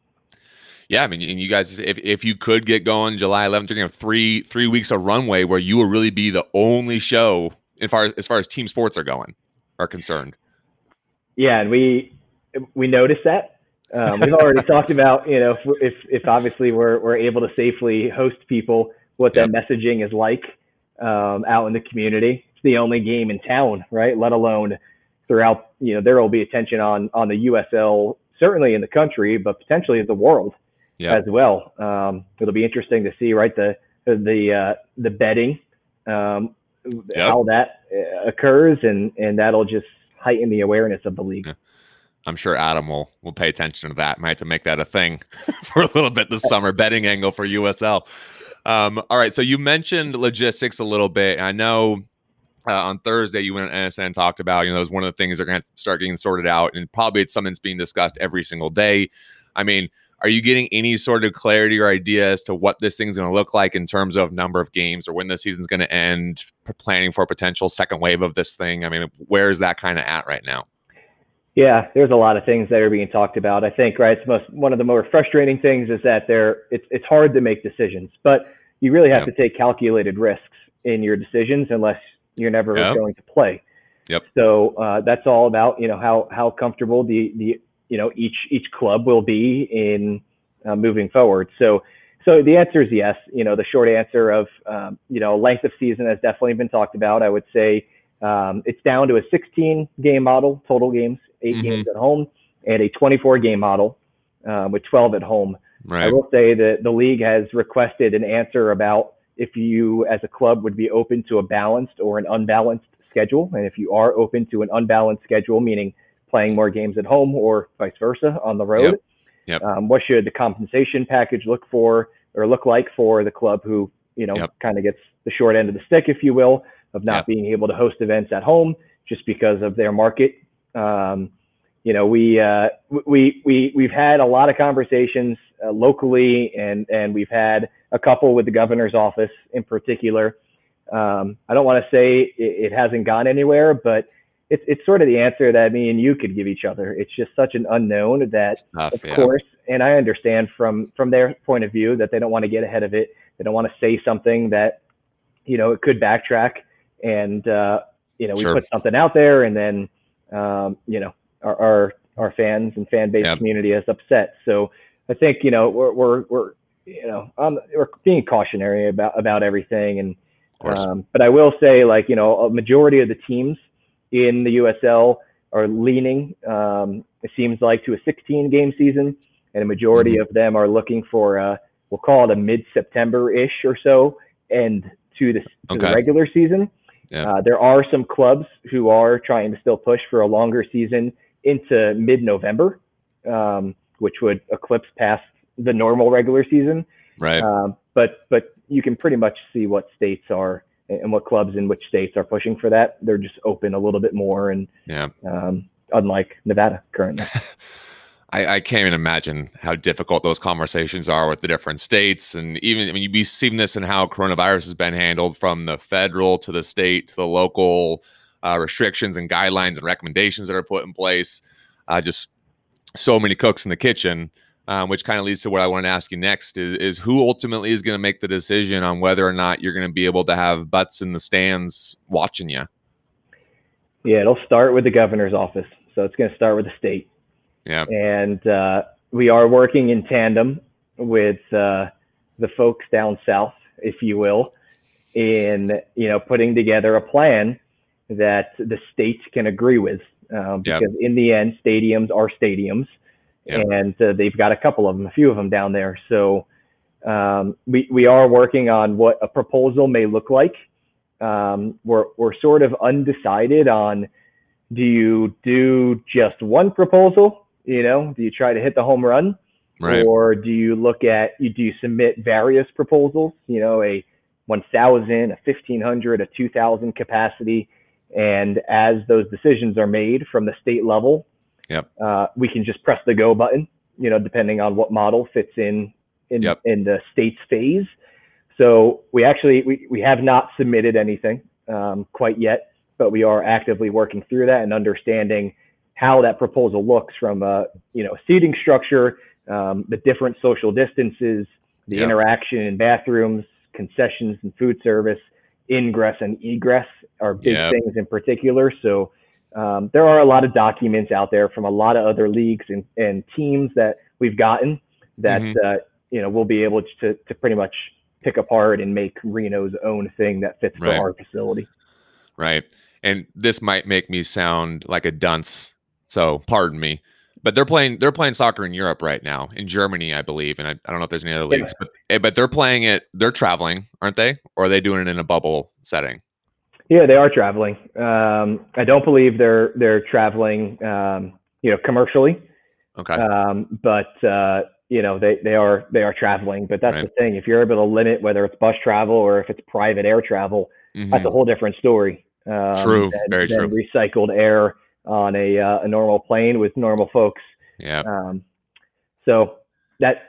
Yeah, I mean, and you guys, if, if you could get going July 11th, you're gonna have three three weeks of runway where you will really be the only show as far as, as far as team sports are going are concerned.
Yeah, and we we noticed that. Um, we've already talked about you know if, if if obviously we're we're able to safely host people, what that messaging is like um, out in the community. It's the only game in town, right? Let alone throughout, you know, there will be attention on on the USL, certainly in the country, but potentially in the world
Yeah.
as well. Um, it'll be interesting to see, right, the the uh, the betting, um, how that uh, occurs, and and that'll just heighten the awareness of the league.
Yeah. I'm sure Adam will will pay attention to that. Might have to make that a thing for a little bit this summer. Betting angle for USL. Um, all right. So you mentioned logistics a little bit. I know uh, on Thursday you went on NSN and talked about you know it was one of the things that are going to start getting sorted out, and probably it's something that's being discussed every single day. I mean, are you getting any sort of clarity or idea as to what this thing's going to look like in terms of number of games or when the season's going to end? Planning for a potential second wave of this thing. I mean, where is that kind of at right now?
Yeah, there's a lot of things that are being talked about. I think right, it's most one of the more frustrating things is that there it's it's hard to make decisions, but you really have
Yeah.
to take calculated risks in your decisions unless you're never
Yeah.
going to play.
Yep.
So uh, that's all about you know how how comfortable the the you know each each club will be in uh, moving forward. So so the answer is yes. You know the short answer of um, you know length of season has definitely been talked about. I would say um, it's down to a 16 game model, total games, 8
Mhm.
games at home, and a 24 game model uh, with 12 at home. I will say that the league has requested an answer about if you, as a club, would be open to a balanced or an unbalanced schedule. And if you are open to an unbalanced schedule, meaning playing more games at home or vice versa on the road,
Yep.
Um, what should the compensation package look for or look like for the club who, you know,
Yep.
kind of gets the short end of the stick, if you will, of not
Yep.
being able to host events at home just because of their market. Um, you know, we uh, we we we've had a lot of conversations uh, locally, and and we've had a couple with the governor's office in particular. Um, I don't want to say it, it hasn't gone anywhere, but it's it's sort of the answer that me and you could give each other. It's just such an unknown that,
tough,
of
yeah.
course, and I understand from from their point of view that they don't want to get ahead of it. They don't want to say something that you know it could backtrack, and uh, you know we
Sure.
put something out there, and then um, you know our, our our fans and fan base community is upset. So I think you know we're we're, we're you know um, we're being cautionary about about everything, and
Of course.
um, but I will say like you know a majority of the teams in the USL are leaning. Um, it seems like to a 16 game season, and a majority
Mm-hmm.
of them are looking for uh, we'll call it a mid September ish or so end to the, to
Okay.
the regular season.
Yeah.
Uh, there are some clubs who are trying to still push for a longer season into mid November, um, which would eclipse past the normal regular season.
right.
Um, but but you can pretty much see what states are and what clubs in which states are pushing for that. They're just open a little bit more, and
yeah.
um, unlike Nevada currently.
I, I can't even imagine how difficult those conversations are with the different states. And even, I mean, you've seen this in how coronavirus has been handled from the federal to the state to the local uh, restrictions and guidelines and recommendations that are put in place. Uh, just so many cooks in the kitchen, um, which kind of leads to what I want to ask you next is, is who ultimately is going to make the decision on whether or not you're going to be able to have butts in the stands watching you?
yeah, it'll start with the governor's office, so it's going to start with the state.
Yeah.
and uh, we are working in tandem with uh, the folks down south, if you will, in you know putting together a plan that the state can agree with. Um. Because in the end, stadiums are stadiums,
Yeah.
and uh, they've got a couple of them, a few of them down there. So um, we we are working on what a proposal may look like. Um, we're we're sort of undecided on do you do just one proposal you know do you try to hit the home run
Right.
or do you look at you do you submit various proposals you know a 1000 a 1500 a 2000 capacity and as those decisions are made from the state level
Yep.
uh, we can just press the go button you know depending on what model fits in in,
Yep.
in the state's phase so we actually we, we have not submitted anything um, quite yet but we are actively working through that and understanding how that proposal looks from a you know seating structure, um, the different social distances, the
Yeah.
interaction in bathrooms, concessions and food service, ingress and egress are big
Yeah.
things in particular. So um, there are a lot of documents out there from a lot of other leagues and, and teams that we've gotten that
Mhm.
uh, you know we'll be able to to pretty much pick apart and make Reno's own thing that fits
Right.
for our facility.
right? And this might make me sound like a dunce, so pardon me. But they're playing they're playing soccer in Europe right now, in Germany, I believe, and I, I don't know if there's any other
Yeah.
leagues, but eh, but they're playing it. They're traveling, aren't they? Or are they doing it in a bubble setting?
Yeah, they are traveling. Um, I don't believe they're they're traveling, um, you know, commercially.
Okay,
Um, but uh, you know, they they are they are traveling. But that's
Right.
the thing. If you're able to limit whether it's bus travel or if it's private air travel,
Mhm.
that's a whole different story. Um,
True,
than-
very
than
true.
Recycled air on a uh, a normal plane with normal folks.
yeah,
Um, so that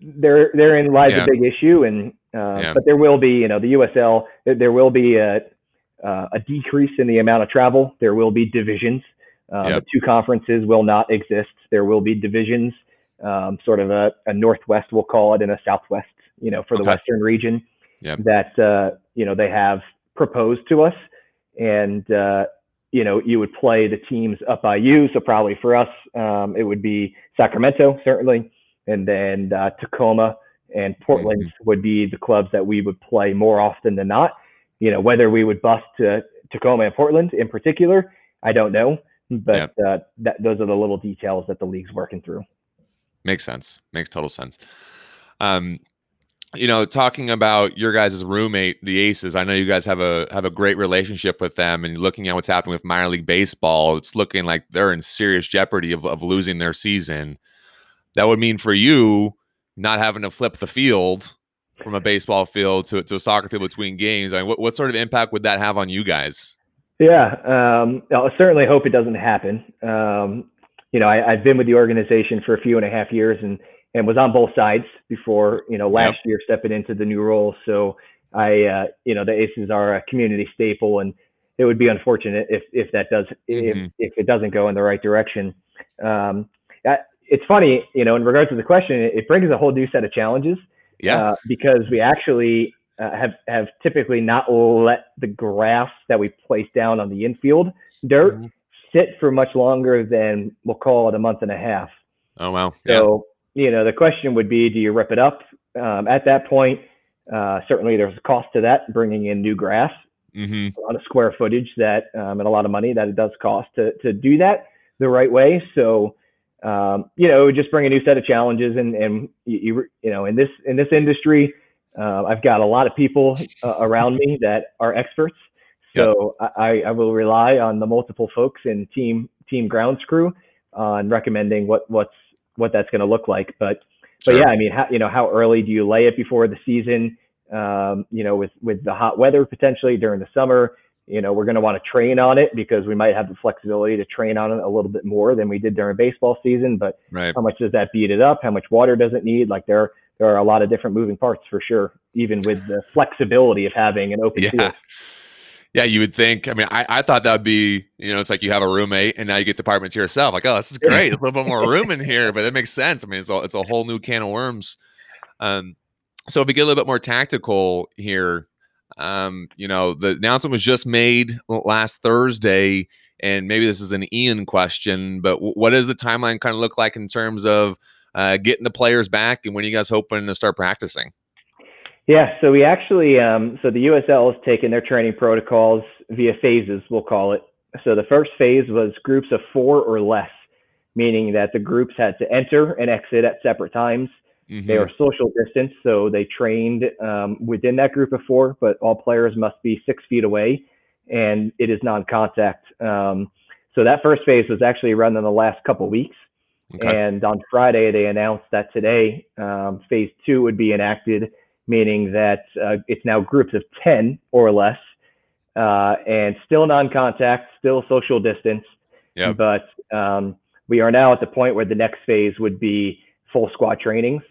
there therein lies
Yeah.
a big issue, and uh,
Yeah.
but there will be, you know, the USL there will be a uh, a decrease in the amount of travel. There will be divisions. Uh,
Yep.
The two conferences will not exist. There will be divisions, um, sort of a, a northwest, we'll call it, and a southwest. You know, for the
Okay.
western region,
Yep.
that uh, you know they have proposed to us, and uh, you know you would play the teams up by you. So probably for us, um, it would be Sacramento certainly, and then uh, Tacoma and Portland
Mm-hmm.
would be the clubs that we would play more often than not. You know whether we would bust to Tacoma and Portland in particular, I don't know, but
Yep.
uh, that those are the little details that the league's working through.
makes sense. Makes total sense. Um, you know, talking about your guys' roommate, the Aces. I know you guys have a have a great relationship with them, and looking at what's happening with minor league baseball, it's looking like they're in serious jeopardy of, of losing their season. That would mean for you not having to flip the field from a baseball field to, to a soccer field between games. I mean, what, what sort of impact would that have on you guys?
Yeah, um, I certainly hope it doesn't happen. Um, you know, I, I've been with the organization for a few and a half years and, and was on both sides before, you know, last year stepping into the new role. So I, uh, you know, the Aces are a community staple and it would be unfortunate if, if that does, if,
Mhm.
if it doesn't go in the right direction. Um, I- it's funny, you know, in regards to the question, it brings a whole new set of challenges
Yeah.
uh, because we actually uh, have have typically not let the grass that we place down on the infield dirt
Mhm.
sit for much longer than we'll call it a month and a half.
oh wow. Yeah.
So you know the question would be, do you rip it up um, at that point? Uh, certainly, there's a cost to that, bringing in new grass
hmm
on a square footage that um, and a lot of money that it does cost to to do that the right way. So um, you know, it would just bring a new set of challenges, and and you you, know in this in this industry, uh, I've got a lot of people uh, around me that are experts. So I, I will rely on the multiple folks in team team grounds crew on recommending what what's what that's going to look like. But but
Sure.
yeah, I mean, how, you know, how early do you lay it before the season? Um, you know, with with the hot weather potentially during the summer, you know, we're going to want to train on it because we might have the flexibility to train on it a little bit more than we did during baseball season. But
Right.
how much does that beat it up? How much water does it need? Like there there are a lot of different moving parts for sure, even with the flexibility of having an open
Yeah.
field.
Yeah, you would think. I mean, I, I thought that would be, you know, it's like you have a roommate and now you get the apartment to yourself. Like, oh, this is great. a little bit more room in here, but it makes sense. I mean, it's a, it's a whole new can of worms. Um, so if we get a little bit more tactical here, um, you know, the announcement was just made last Thursday, and maybe this is an Ian question, but w- what does the timeline kind of look like in terms of uh, getting the players back, and when are you guys hoping to start practicing?
Yeah, so we actually, um, so the USL has taken their training protocols via phases, we'll call it. So the first phase was groups of four or less, meaning that the groups had to enter and exit at separate times. They
Mhm.
are social distance, so they trained um, within that group of four, but all players must be six feet away, and it is non-contact. Um, so that first phase was actually run in the last couple weeks,
Okay.
and on Friday they announced that today um, phase two would be enacted, meaning that uh, it's now groups of ten or less, uh, and still non-contact, still social distance,
Yep.
but um, we are now at the point where the next phase would be full squad trainings.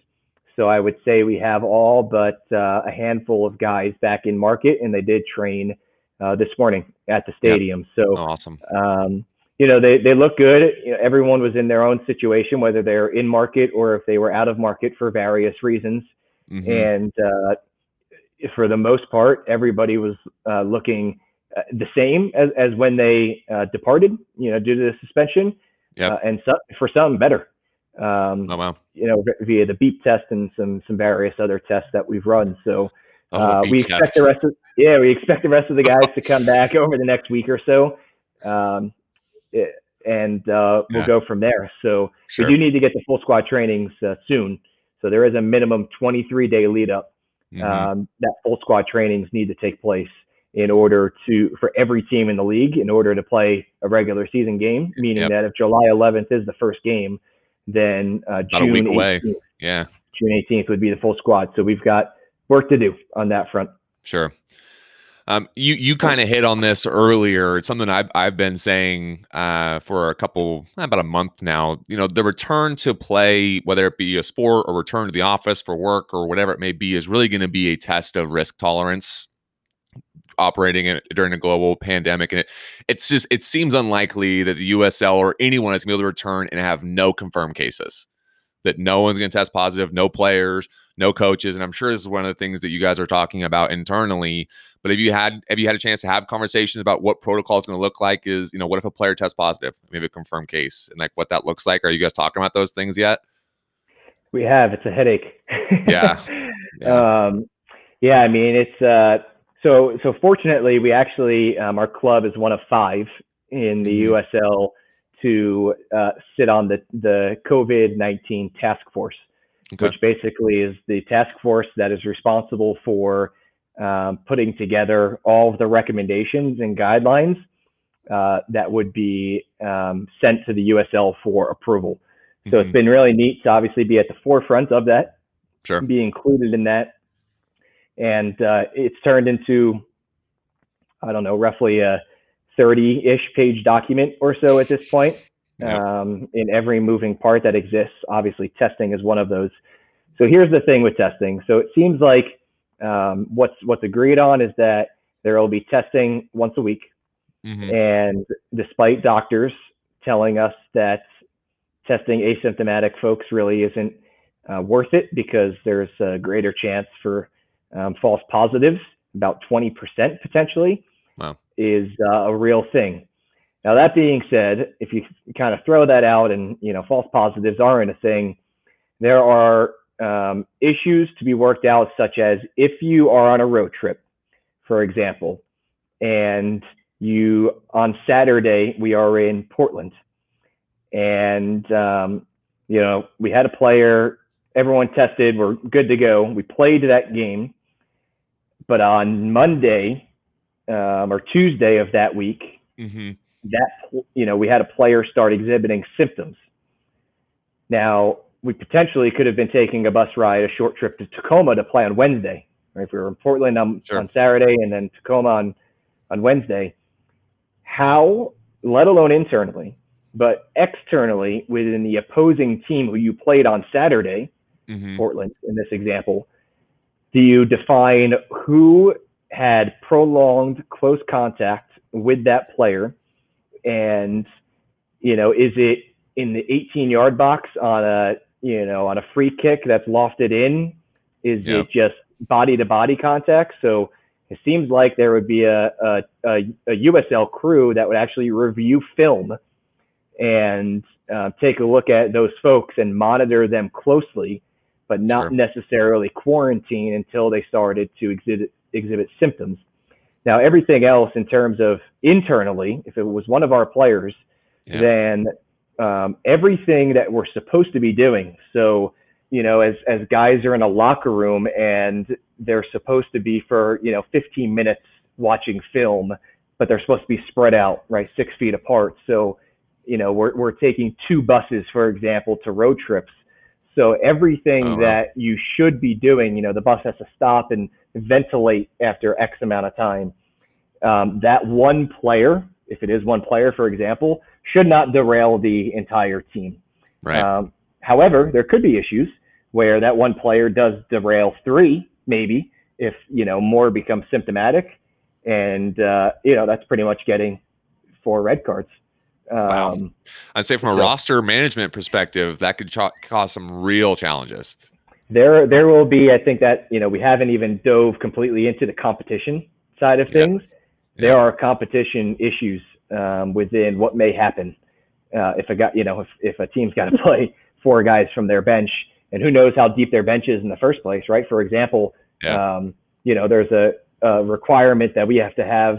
So I would say we have all but uh, a handful of guys back in market, and they did train uh, this morning at the stadium.
Oh,
So
awesome.
um, you know they they look good. You know, everyone was in their own situation, whether they're in market or if they were out of market for various reasons.
Mhm.
And uh, for the most part, everybody was uh, looking uh, the same as, as when they uh, departed. You know, due to the suspension,
Yep.
uh, and so, for some better. Um,
Oh wow.
you know, via the beep test and some some various other tests that we've run. So
Oh,
uh, we expect
test.
the rest of yeah, we expect the rest of the guys to come back over the next week or so, um, eh, and uh, we'll
Yeah.
go from there. So
Sure.
we do need to get the full squad trainings uh, soon. So there is a minimum 23 day lead up
Mhm.
um, that full squad trainings need to take place in order to for every team in the league in order to play a regular season game. Meaning
Yep.
that if July 11th is the first game, then uh,
About a
June
week away.
18th,
yeah.
June 18th would be the full squad. So we've got work to do on that front.
Sure. Um, you you kind of hit on this earlier. It's something I've I've been saying uh, for a couple about a month now. You know, the return to play, whether it be a sport or return to the office for work or whatever it may be, is really going to be a test of risk tolerance. Operating in, during a global pandemic, and it it's just it seems unlikely that the USL or anyone is going to be able to return and have no confirmed cases. That no one's going to test positive, no players, no coaches, and I'm sure this is one of the things that you guys are talking about internally. But have you had have you had a chance to have conversations about what protocol is going to look like? Is you know what if a player tests positive, maybe a confirmed case, and like what that looks like? Are you guys talking about those things yet?
We have. It's a headache.
Yeah. Yeah.
Um, yeah. I mean, it's uh, so so. Fortunately, we actually um, our club is one of five in the
Mhm.
USL to uh, sit on the the COVID nineteen task force,
Okay.
which basically is the task force that is responsible for um, putting together all of the recommendations and guidelines uh, that would be um, sent to the USL for approval. So it's
Mhm.
been really neat to obviously be at the forefront of that,
Sure.
be included in that, and uh, it's turned into, I don't know, roughly a 30-ish page document or so at this point.
Yep.
Um, in every moving part that exists, obviously testing is one of those. So here's the thing with testing. So it seems like um, what's what's agreed on is that there will be testing once a week.
Mhm.
And despite doctors telling us that testing asymptomatic folks really isn't uh, worth it because there's a greater chance for um, false positives, about 20% potentially,
Wow.
is uh, a real thing. Now that being said, if you kind of throw that out and you know false positives aren't a thing, there are um, issues to be worked out, such as if you are on a road trip, for example, and you on Saturday we are in Portland, and um, you know we had a player, everyone tested, we're good to go. We played that game, but on Monday um, or Tuesday of that week,
Mhm.
that you know we had a player start exhibiting symptoms. Now we potentially could have been taking a bus ride, a short trip to Tacoma to play on Wednesday. Right? If we were in Portland on,
Sure.
on Saturday and then Tacoma on on Wednesday, how, let alone internally, but externally within the opposing team who you played on Saturday,
Mhm.
Portland in this example, do you define who had prolonged close contact with that player? And, you know, is it in the 18 yard box on a, you know, on a free kick that's lofted in? Is
Yeah.
it just body to body contact? So it seems like there would be a, a, a, a USL crew that would actually review film and uh, take a look at those folks and monitor them closely, but not
Sure.
necessarily quarantine until they started to exhibit exhibit symptoms. Now, everything else in terms of internally, if it was one of our players,
Yeah.
then um, everything that we're supposed to be doing. So, you know, as as guys are in a locker room and they're supposed to be for you know 15 minutes watching film, but they're supposed to be spread out, right, six feet apart. So, you know, we're we're taking two buses, for example, to road trips. So everything
Oh, wow.
that you should be doing, you know, the bus has to stop and ventilate after X amount of time. Um, that one player, if it is one player, for example, should not derail the entire team.
Right.
Um, however, there could be issues where that one player does derail three, maybe if you know more becomes symptomatic, and uh, you know that's pretty much getting four red cards. Um,
Wow. I'd say from a
so-
roster management perspective, that could cause some real challenges.
There, there will be. I think that you know we haven't even dove completely into the competition side of
Yeah.
things. There are competition issues um, within what may happen uh, if a guy, you know, if, if a team's got to play four guys from their bench, and who knows how deep their bench is in the first place, right? For example,
Yeah.
um, you know, there's a, a requirement that we have to have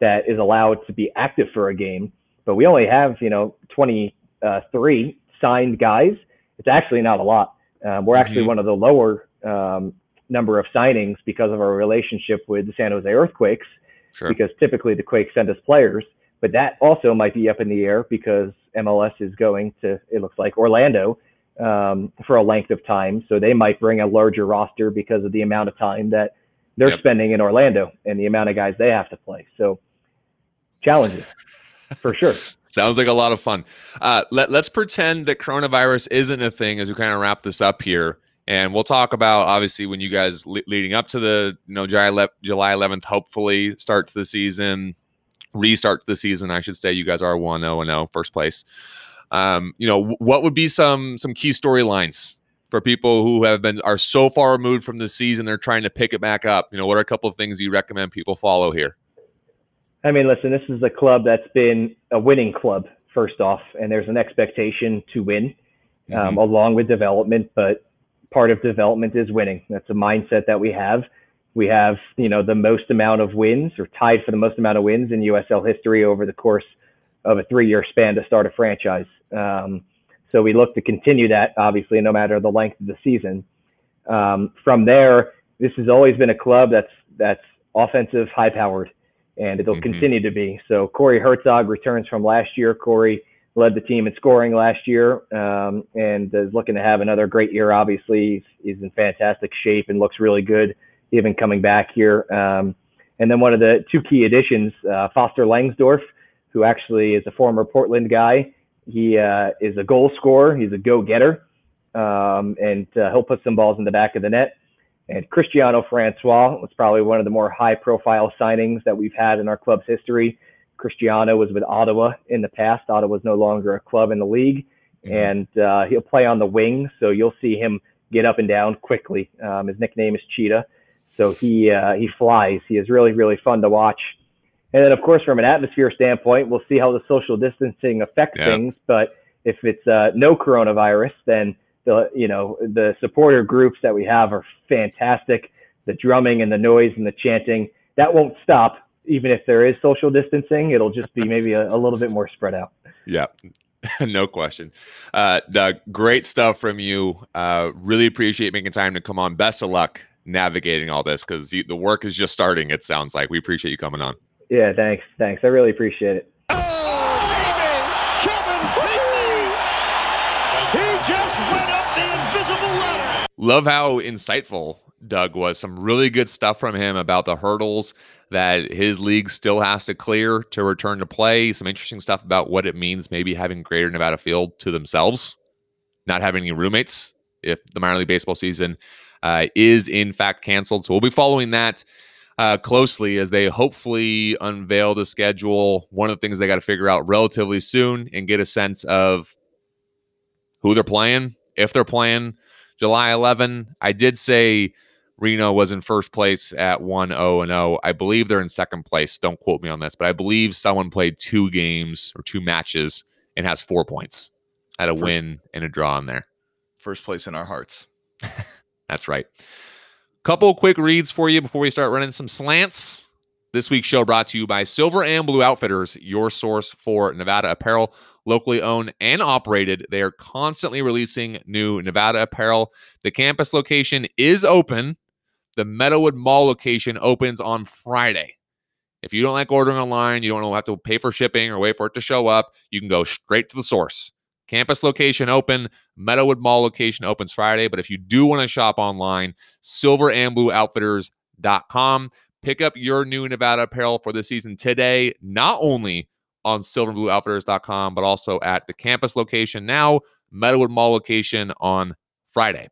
that is allowed to be active for a game, but we only have, you know, 23 signed guys. It's actually not a lot. Um, we're actually
Mhm.
one of the lower um, number of signings because of our relationship with the San Jose Earthquakes
Sure.
because typically the Quakes send us players, but that also might be up in the air because MLS is going to, it looks like, Orlando um, for a length of time. So they might bring a larger roster because of the amount of time that they're
Yep.
spending in Orlando and the amount of guys they have to play. So challenges for sure.
Sounds like a lot of fun. Uh, let, let's pretend that coronavirus isn't a thing as we kind of wrap this up here. And we'll talk about obviously when you guys le- leading up to the you know July July 11th, hopefully start to the season, restart to the season. I should say you guys are one zero and zero first place. Um, you know wh- what would be some some key storylines for people who have been are so far removed from the season they're trying to pick it back up. You know what are a couple of things you recommend people follow here?
I mean, listen, this is a club that's been a winning club, first off, and there's an expectation to win um, along with development, but part of development is winning. That's a mindset that we have. We have, you know, the most amount of wins or tied for the most amount of wins in USL history over the course of a three-year span to start a franchise. Um, so we look to continue that, obviously, no matter the length of the season. Um, from there, this has always been a club that's that's offensive, high-powered, and it'll
Mhm.
continue to be. So Corey Hertzog returns from last year. Corey led the team in scoring last year um, and is looking to have another great year. Obviously, he's, he's in fantastic shape and looks really good, even coming back here. Um, and then one of the two key additions, uh, Foster Langsdorf, who actually is a former Portland guy. He uh, is a goal scorer. He's a go-getter, um, and uh, he'll put some balls in the back of the net. And Christiano Francois was probably one of the more high-profile signings that we've had in our club's history. Christiano was with Ottawa in the past. Ottawa is no longer a club in the league,
Mhm.
and uh, he'll play on the wing, so you'll see him get up and down quickly. Um, his nickname is Cheetah, so he uh, he flies. He is really really fun to watch. And then, of course, from an atmosphere standpoint, we'll see how the social distancing affects
Yeah.
things. But if it's uh, no coronavirus, then the you know the supporter groups that we have are fantastic. The drumming and the noise and the chanting that won't stop, even if there is social distancing. It'll just be maybe a, a little bit more spread out.
Yeah, no question. Uh, Doug, great stuff from you. Uh, really appreciate making time to come on. Best of luck navigating all this because the work is just starting. It sounds like we appreciate you coming on.
Yeah, thanks, thanks. I really appreciate it.
Oh, Kevin Hickney! He just went up the invisible ladder.
Love how insightful Doug was. Some really good stuff from him about the hurdles that his league still has to clear to return to play. Some interesting stuff about what it means, maybe having Greater Nevada Field to themselves, not having any roommates if the minor league baseball season uh, is in fact canceled. So we'll be following that uh, closely as they hopefully unveil the schedule. One of the things they got to figure out relatively soon and get a sense of who they're playing, if they're playing July 11. I did say Reno was in first place at 1 0 and 0. I believe they're in second place. Don't quote me on this, but I believe someone played two games or two matches and has four points. Had a
First-
win and a draw in there.
First place in our hearts.
That's right. Couple quick reads for you before we start running some slants. This week's show brought to you by Silver and Blue Outfitters, your source for Nevada apparel, locally owned and operated. They are constantly releasing new Nevada apparel. The campus location is open. The Meadowood Mall location opens on Friday. If you don't like ordering online, you don't have to pay for shipping or wait for it to show up, you can go straight to the source. Campus location open, Meadowood Mall location opens Friday. But if you do want to shop online, silverandblueoutfitters.com. Pick up your new Nevada apparel for the season today, not only on silverandblueoutfitters.com, but also at the campus location now, Meadowood Mall location on Friday.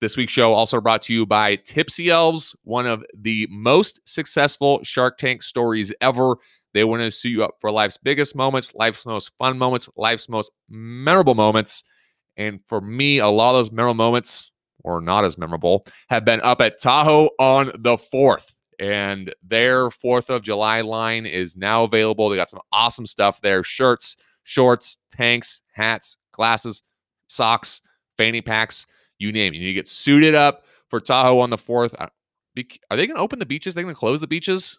This week's show also brought to you by Tipsy Elves, one of the most successful Shark Tank stories ever. They want to suit you up for life's biggest moments, life's most fun moments, life's most memorable moments. And for me, a lot of those memorable moments, or not as memorable, have been up at Tahoe on the 4th. And their 4th of July line is now available. They got some awesome stuff there shirts, shorts, tanks, hats, glasses, socks, fanny packs, you name it. You need to get suited up for Tahoe on the 4th. Uh, Are they going to open the beaches? Are They going to close the beaches?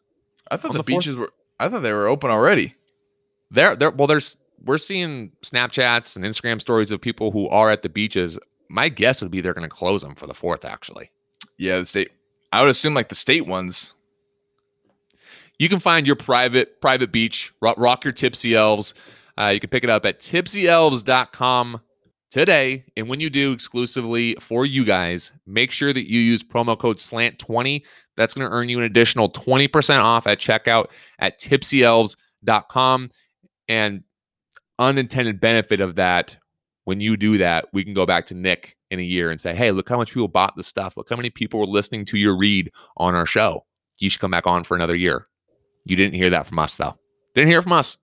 I thought the,
the
beaches were. I thought they were open already.
There, there. Well, there's we're seeing Snapchats and Instagram stories of people who are at the beaches. My guess would be they're going to close them for the fourth. Actually,
Yeah, the state. I would assume like the state ones.
you can find your private private beach. Rock, rock your Tipsy Elves. Uh, you can pick it up at tipsyelves.com today. And when you do, exclusively for you guys, make sure that you use promo code SLANT20. That's going to earn you an additional 20% off at checkout at tipsyelves.com. And unintended benefit of that, when you do that, we can go back to Nick in a year and say, hey, look how much people bought the stuff. Look how many people were listening to your read on our show. You should come back on for another year. You didn't hear that from us, though. Didn't hear from us.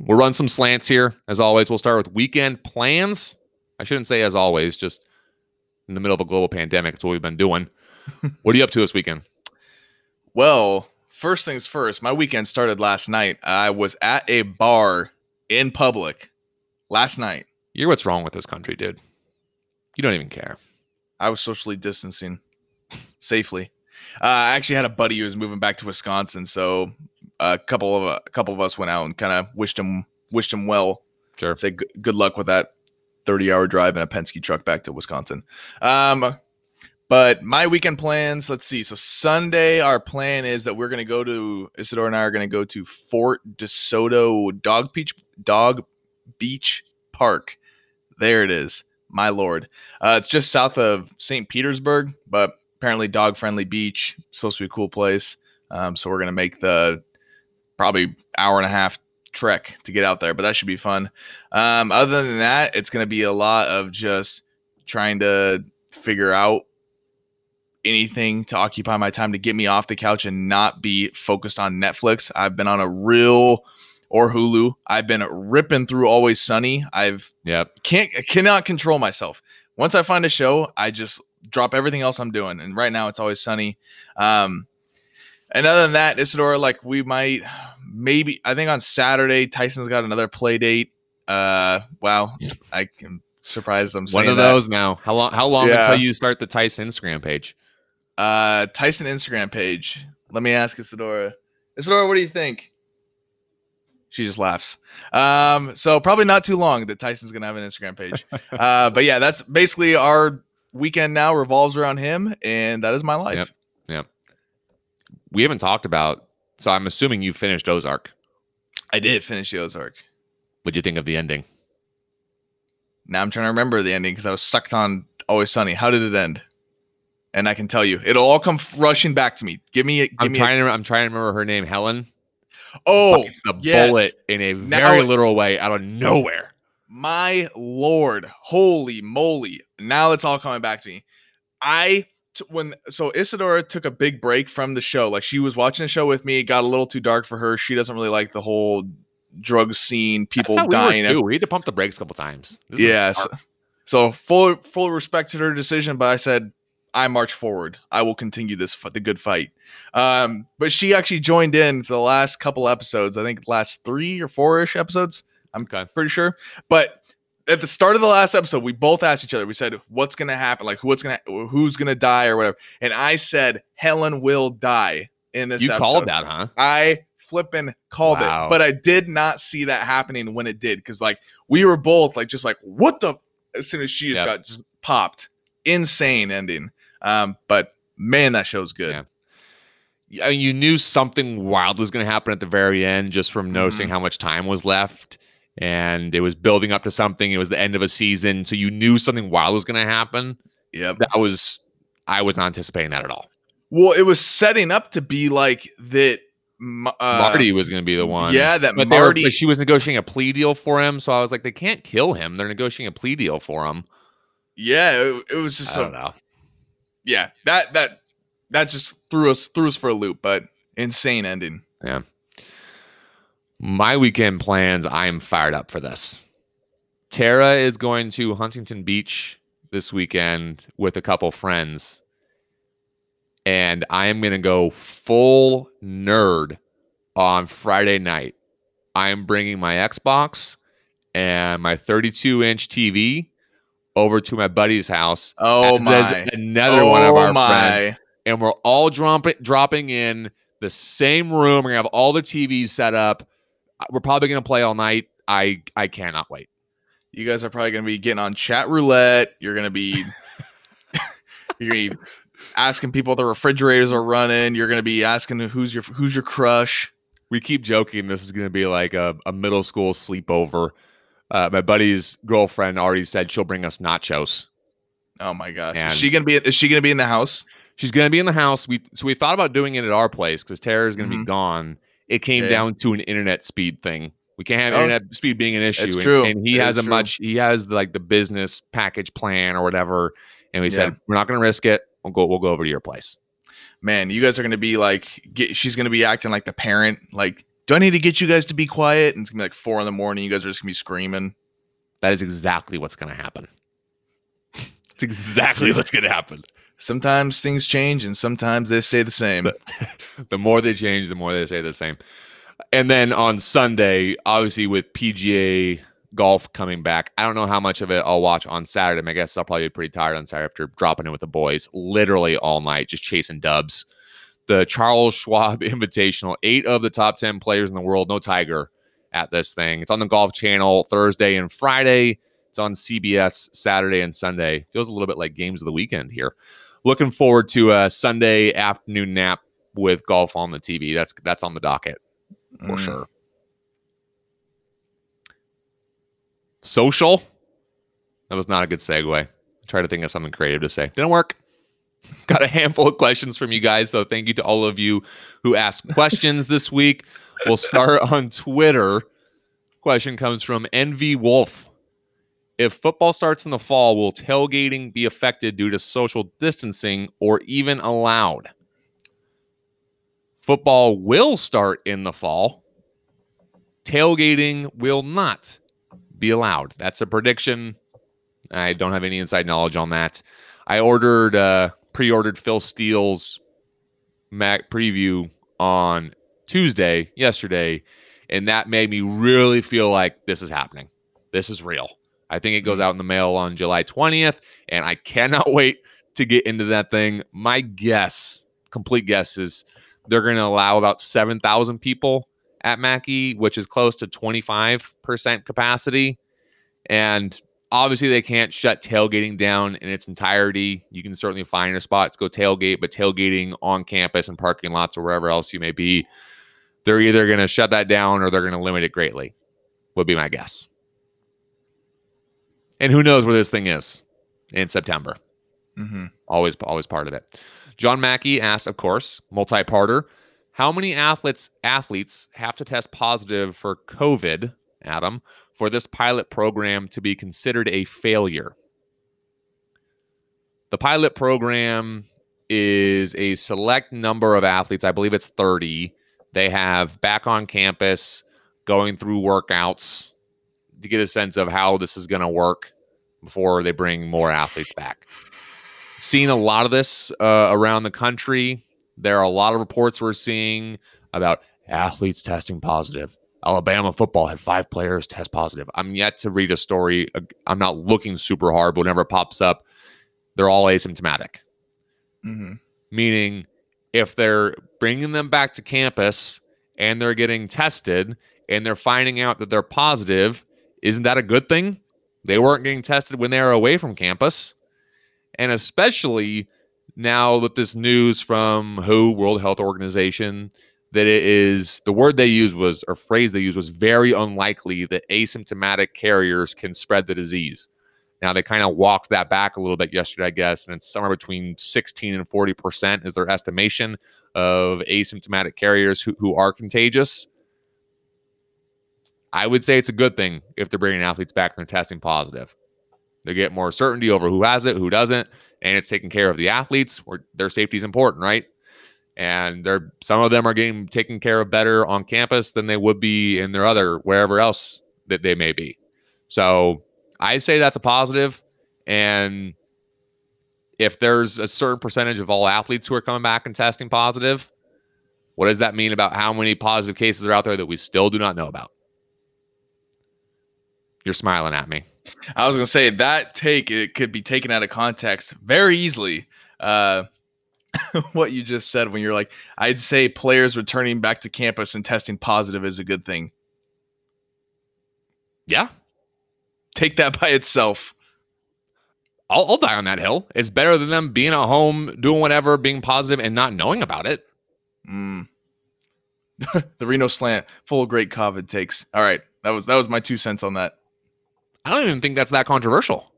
We'll run some slants here. As always, we'll start with weekend plans. I shouldn't say as always, just in the middle of a global pandemic. It's what we've been doing. what are you up to this weekend?
Well, first things first. My weekend started last night. I was at a bar in public last night.
You're what's wrong with this country, dude. You don't even care.
I was socially distancing safely. Uh, I actually had a buddy who was moving back to Wisconsin, so a couple of uh, a couple of us went out and kind of wished him wished him well.
Sure.
Say good, good luck with that thirty hour drive in a Penske truck back to Wisconsin. Um, but my weekend plans, let's see. So Sunday, our plan is that we're going to go to Isadora and I are going to go to Fort DeSoto Dog Beach Dog Beach Park. There it is. My lord. Uh, it's just south of St. Petersburg, but apparently dog friendly beach. Supposed to be a cool place. Um, so we're gonna make the probably hour and a half trek to get out there, but that should be fun. Um, other than that, it's gonna be a lot of just trying to figure out anything to occupy my time to get me off the couch and not be focused on Netflix. I've been on a real or Hulu. I've been ripping through Always Sunny. I've
Yep.
can't cannot control myself. Once I find a show, I just drop everything else I'm doing. And right now it's always sunny. Um and other than that, Isadora, like we might maybe I think on Saturday Tyson's got another play date. Uh wow. I am surprised I'm saying
One of
that.
those now. How long how long
Yeah.
until you start the Tyson Instagram page?
Uh Tyson Instagram page. Let me ask Isadora. Isadora, what do you think? She just laughs. Um, so probably not too long that Tyson's gonna have an Instagram page. uh, but yeah, that's basically our weekend now revolves around him, and that is my life.
Yep. We haven't talked about so I'm assuming you finished Ozark.
I did finish the Ozark.
What'd you think of the ending?
Now I'm trying to remember the ending because I was stuck on Always Sunny. How did it end? And I can tell you, it'll all come rushing back to me. Give me, a, give
I'm
me.
trying to I'm trying to remember her name, Helen.
Oh,
Bites the
yes.
bullet in a very
it-
literal way out of nowhere.
My lord, holy moly! Now it's all coming back to me. I t- when so Isadora took a big break from the show. Like she was watching the show with me. It got a little too dark for her. She doesn't really like the whole drug scene, people
That's how
dying.
we. We had to pump the brakes a couple times. This
yeah. So, so full full respect to her decision, but I said I march forward. I will continue this the good fight. Um, but she actually joined in for the last couple episodes. I think last three or four ish episodes. I'm
Okay.
pretty sure. But at the start of the last episode, we both asked each other. We said, "What's going to happen? Like, what's going to, who's going to die, or whatever." And I said, "Helen will die in this."
You
episode.
called that, huh?
I flipping called
Wow.
it, but I did not see that happening when it did because like we were both like just like what the as soon as she just
Yep.
got just popped, insane ending. Um, but man, that show's good.
Yeah. I mean, you knew something wild was going to happen at the very end just from noticing how much time was left. And it was building up to something. It was the end of a season. So you knew something wild was going to happen.
Yeah.
That was, I was not anticipating that at all.
Well, it was setting up to be like that. Uh,
Marty was going to be the one.
Yeah, that
But, were-
Marty.
but she was negotiating a plea deal for him. So I was like, they can't kill him. They're negotiating a plea deal for him.
yeah, it, it was just
I
a,
don't know.
Yeah that that that just threw us threw us for a loop, but insane ending. Yeah.
My weekend plans, I am fired up for this. Tara is going to Huntington Beach this weekend with a couple friends. And I am going to go full nerd on Friday night. I am bringing my Xbox and my 32 inch TV over to my buddy's house.
Oh my!
Another one of
Oh
our
my.
friends. and we're all dropping dropping in the same room. We're gonna have all the TVs set up. Uh, We're probably gonna play all night. I I cannot wait.
You guys are probably going to be getting on chat roulette. You're going to be you're to be asking people the refrigerators are running. You're going to be asking who's your who's your crush.
We keep joking this is gonna be like a, a middle school sleepover. Uh, my buddy's girlfriend already said she'll bring us nachos.
Oh my gosh.
And-
is she going to be is she to be in the house?
She's gonna be in the house. We so we thought about doing it at our place because Tara is gonna be
Mhm.
gone. It came
Yeah.
down to an internet speed thing. We can't have
Oh,
internet speed being an issue.
it's
and-
true.
And, he
It
has a
true.
much he has like the business package plan or whatever. And we said we're not gonna risk it. We'll go we'll go over to your place.
Man, you guys are going to be like get, she's going to be acting like the parent like do I need to get you guys to be quiet? And it's going to be like 4 in the morning. You guys are just going to be screaming.
That is exactly what's gonna happen. It's exactly what's gonna happen.
Sometimes things change and sometimes they stay the same.
the more they change, the more they stay the same. And then on Sunday, obviously with PGA golf coming back, I don't know how much of it I'll watch on Saturday. I guess I'll probably be pretty tired on Saturday after dropping in with the boys literally all night, just chasing dubs. The Charles Schwab Invitational, eight of the top 10 players in the world, no Tiger at this thing. It's on the Golf Channel Thursday and Friday. It's on CBS Saturday and Sunday. Feels a little bit like games of the weekend here. Looking forward to a Sunday afternoon nap with golf on the TV. That's that's on the docket for
Mm.
sure. Social. That was not a good segue. Try to think of something creative to say. Didn't work. Got a handful of questions from you guys. So thank you to all of you who asked questions this week. We'll start on Twitter. Question comes from NV Wolf. If football starts in the fall, will tailgating be affected due to social distancing or even allowed? Football will start in the fall. Tailgating will not be allowed. That's a prediction. I don't have any inside knowledge on that. I ordered, uh, pre-ordered Phil Steele's Mac preview on Tuesday, yesterday, and that made me really feel like this is happening. This is real. I think it goes mm. out in the mail on July 20th, and I cannot wait to get into that thing. My guess, complete guess, is they're going to allow about 7,000 people at Mackay, which is close to 25% capacity. And obviously, they can't shut tailgating down in its entirety. You can certainly find a spot to go tailgate, but tailgating on campus and parking lots or wherever else you may be, they're either going to shut that down or they're going to limit it greatly, would be my guess. And who knows where this thing is in September
Mhm.
always always part of it. John Mackey asked, of course, multi-parter, how many athletes athletes have to test positive for COVID, Adam, for this pilot program to be considered a failure? The pilot program is a select number of athletes. I believe it's 30. They have back on campus going through workouts to get a sense of how this is going to work before they bring more athletes back seen a lot of this uh, around the country. There are a lot of reports we're seeing about athletes testing positive. Alabama football had five players test positive. I'm yet to read a story. uh, I'm not looking super hard, but whenever it pops up, they're all asymptomatic.
Mhm.
Meaning, if they're bringing them back to campus and they're getting tested and they're finding out that they're positive, isn't that a good thing? They weren't getting tested when they were away from campus. And especially now with this news from WHO, World Health Organization, that it is the word they used was, or phrase they used was very unlikely that asymptomatic carriers can spread the disease. Now they kind of walked that back a little bit yesterday, I guess, and it's somewhere between 16 and 40% is their estimation of asymptomatic carriers who, who are contagious. I would say it's a good thing if they're bringing athletes back and they're testing positive. They get more certainty over who has it, who doesn't, and it's taking care of the athletes. Where their safety is important, right? And they're some of them are getting taken care of better on campus than they would be in their other wherever else that they may be. So I say that's a positive. And if there's a certain percentage of all athletes who are coming back and testing positive, what does that mean about how many positive cases are out there that we still do not know about? You're smiling at me.
I was gonna say that take it could be taken out of context very easily. Uh, what you just said when you're like, I'd say players returning back to campus and testing positive is a good thing.
Yeah,
Take that by itself.
I'll, I'll die on that hill. It's better than them being at home, doing whatever, being positive, and not knowing about it.
Mm. the Reno slant, full of great COVID takes. All right, that was that was my two cents on that.
I don't even think that's that controversial.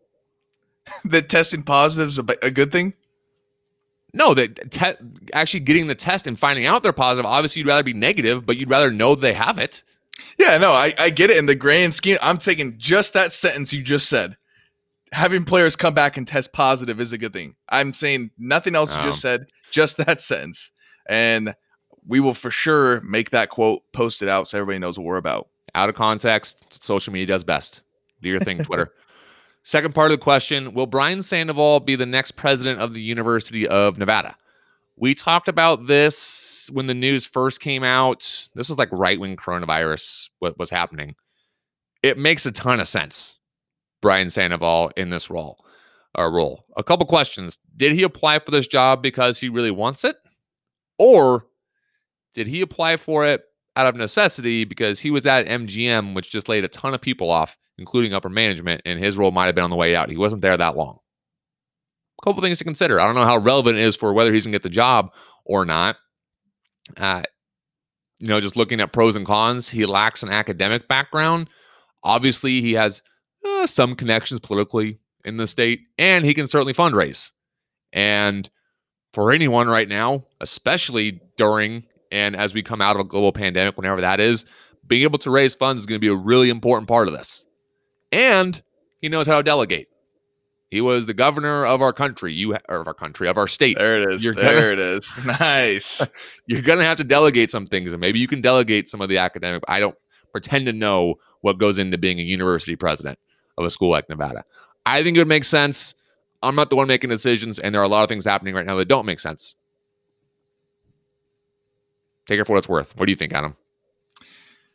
that testing positive is a, a good thing.
No, that te- actually getting the test and finding out they're positive. Obviously, you'd rather be negative, but you'd rather know they have it.
Yeah, no, I, I get it in the grand scheme. I'm taking just that sentence you just said. Having players come back and test positive is a good thing. I'm saying nothing else you just
Oh.
said, just that sentence. And we will for sure make that quote posted out so everybody knows what we're about.
Out of context, social media does best. Do your thing, Twitter. Second part of the question Will Brian Sandoval be the next president of the University of Nevada? We talked about this when the news first came out. This is like right when coronavirus what was happening. It makes a ton of sense. Brian Sandoval in this role. Uh, role. A couple questions. Did he apply for this job because he really wants it? Or did he apply for it out of necessity because he was at MGM, which just laid a ton of people off, including upper management, and his role might have been on the way out. He wasn't there that long. A couple things to consider. I don't know how relevant it is for whether he's going to get the job or not. Uh, you know, just looking at pros and cons, he lacks an academic background. Obviously, he has uh, some connections politically in the state, and he can certainly fundraise. And for anyone right now, especially during and as we come out of a global pandemic, whenever that is, being able to raise funds is going to be a really important part of this. And he knows how to delegate. He was the governor of our country, you or of our country, of our state.
There it is.
You're
there it is. Nice.
You're going to have to delegate some things, and maybe you can delegate some of the academic. I don't pretend to know what goes into being a university president of a school like Nevada. I think it would make sense. I'm not the one making decisions, and there are a lot of things happening right now that don't make sense. Take it for what it's worth. What do you think, Adam?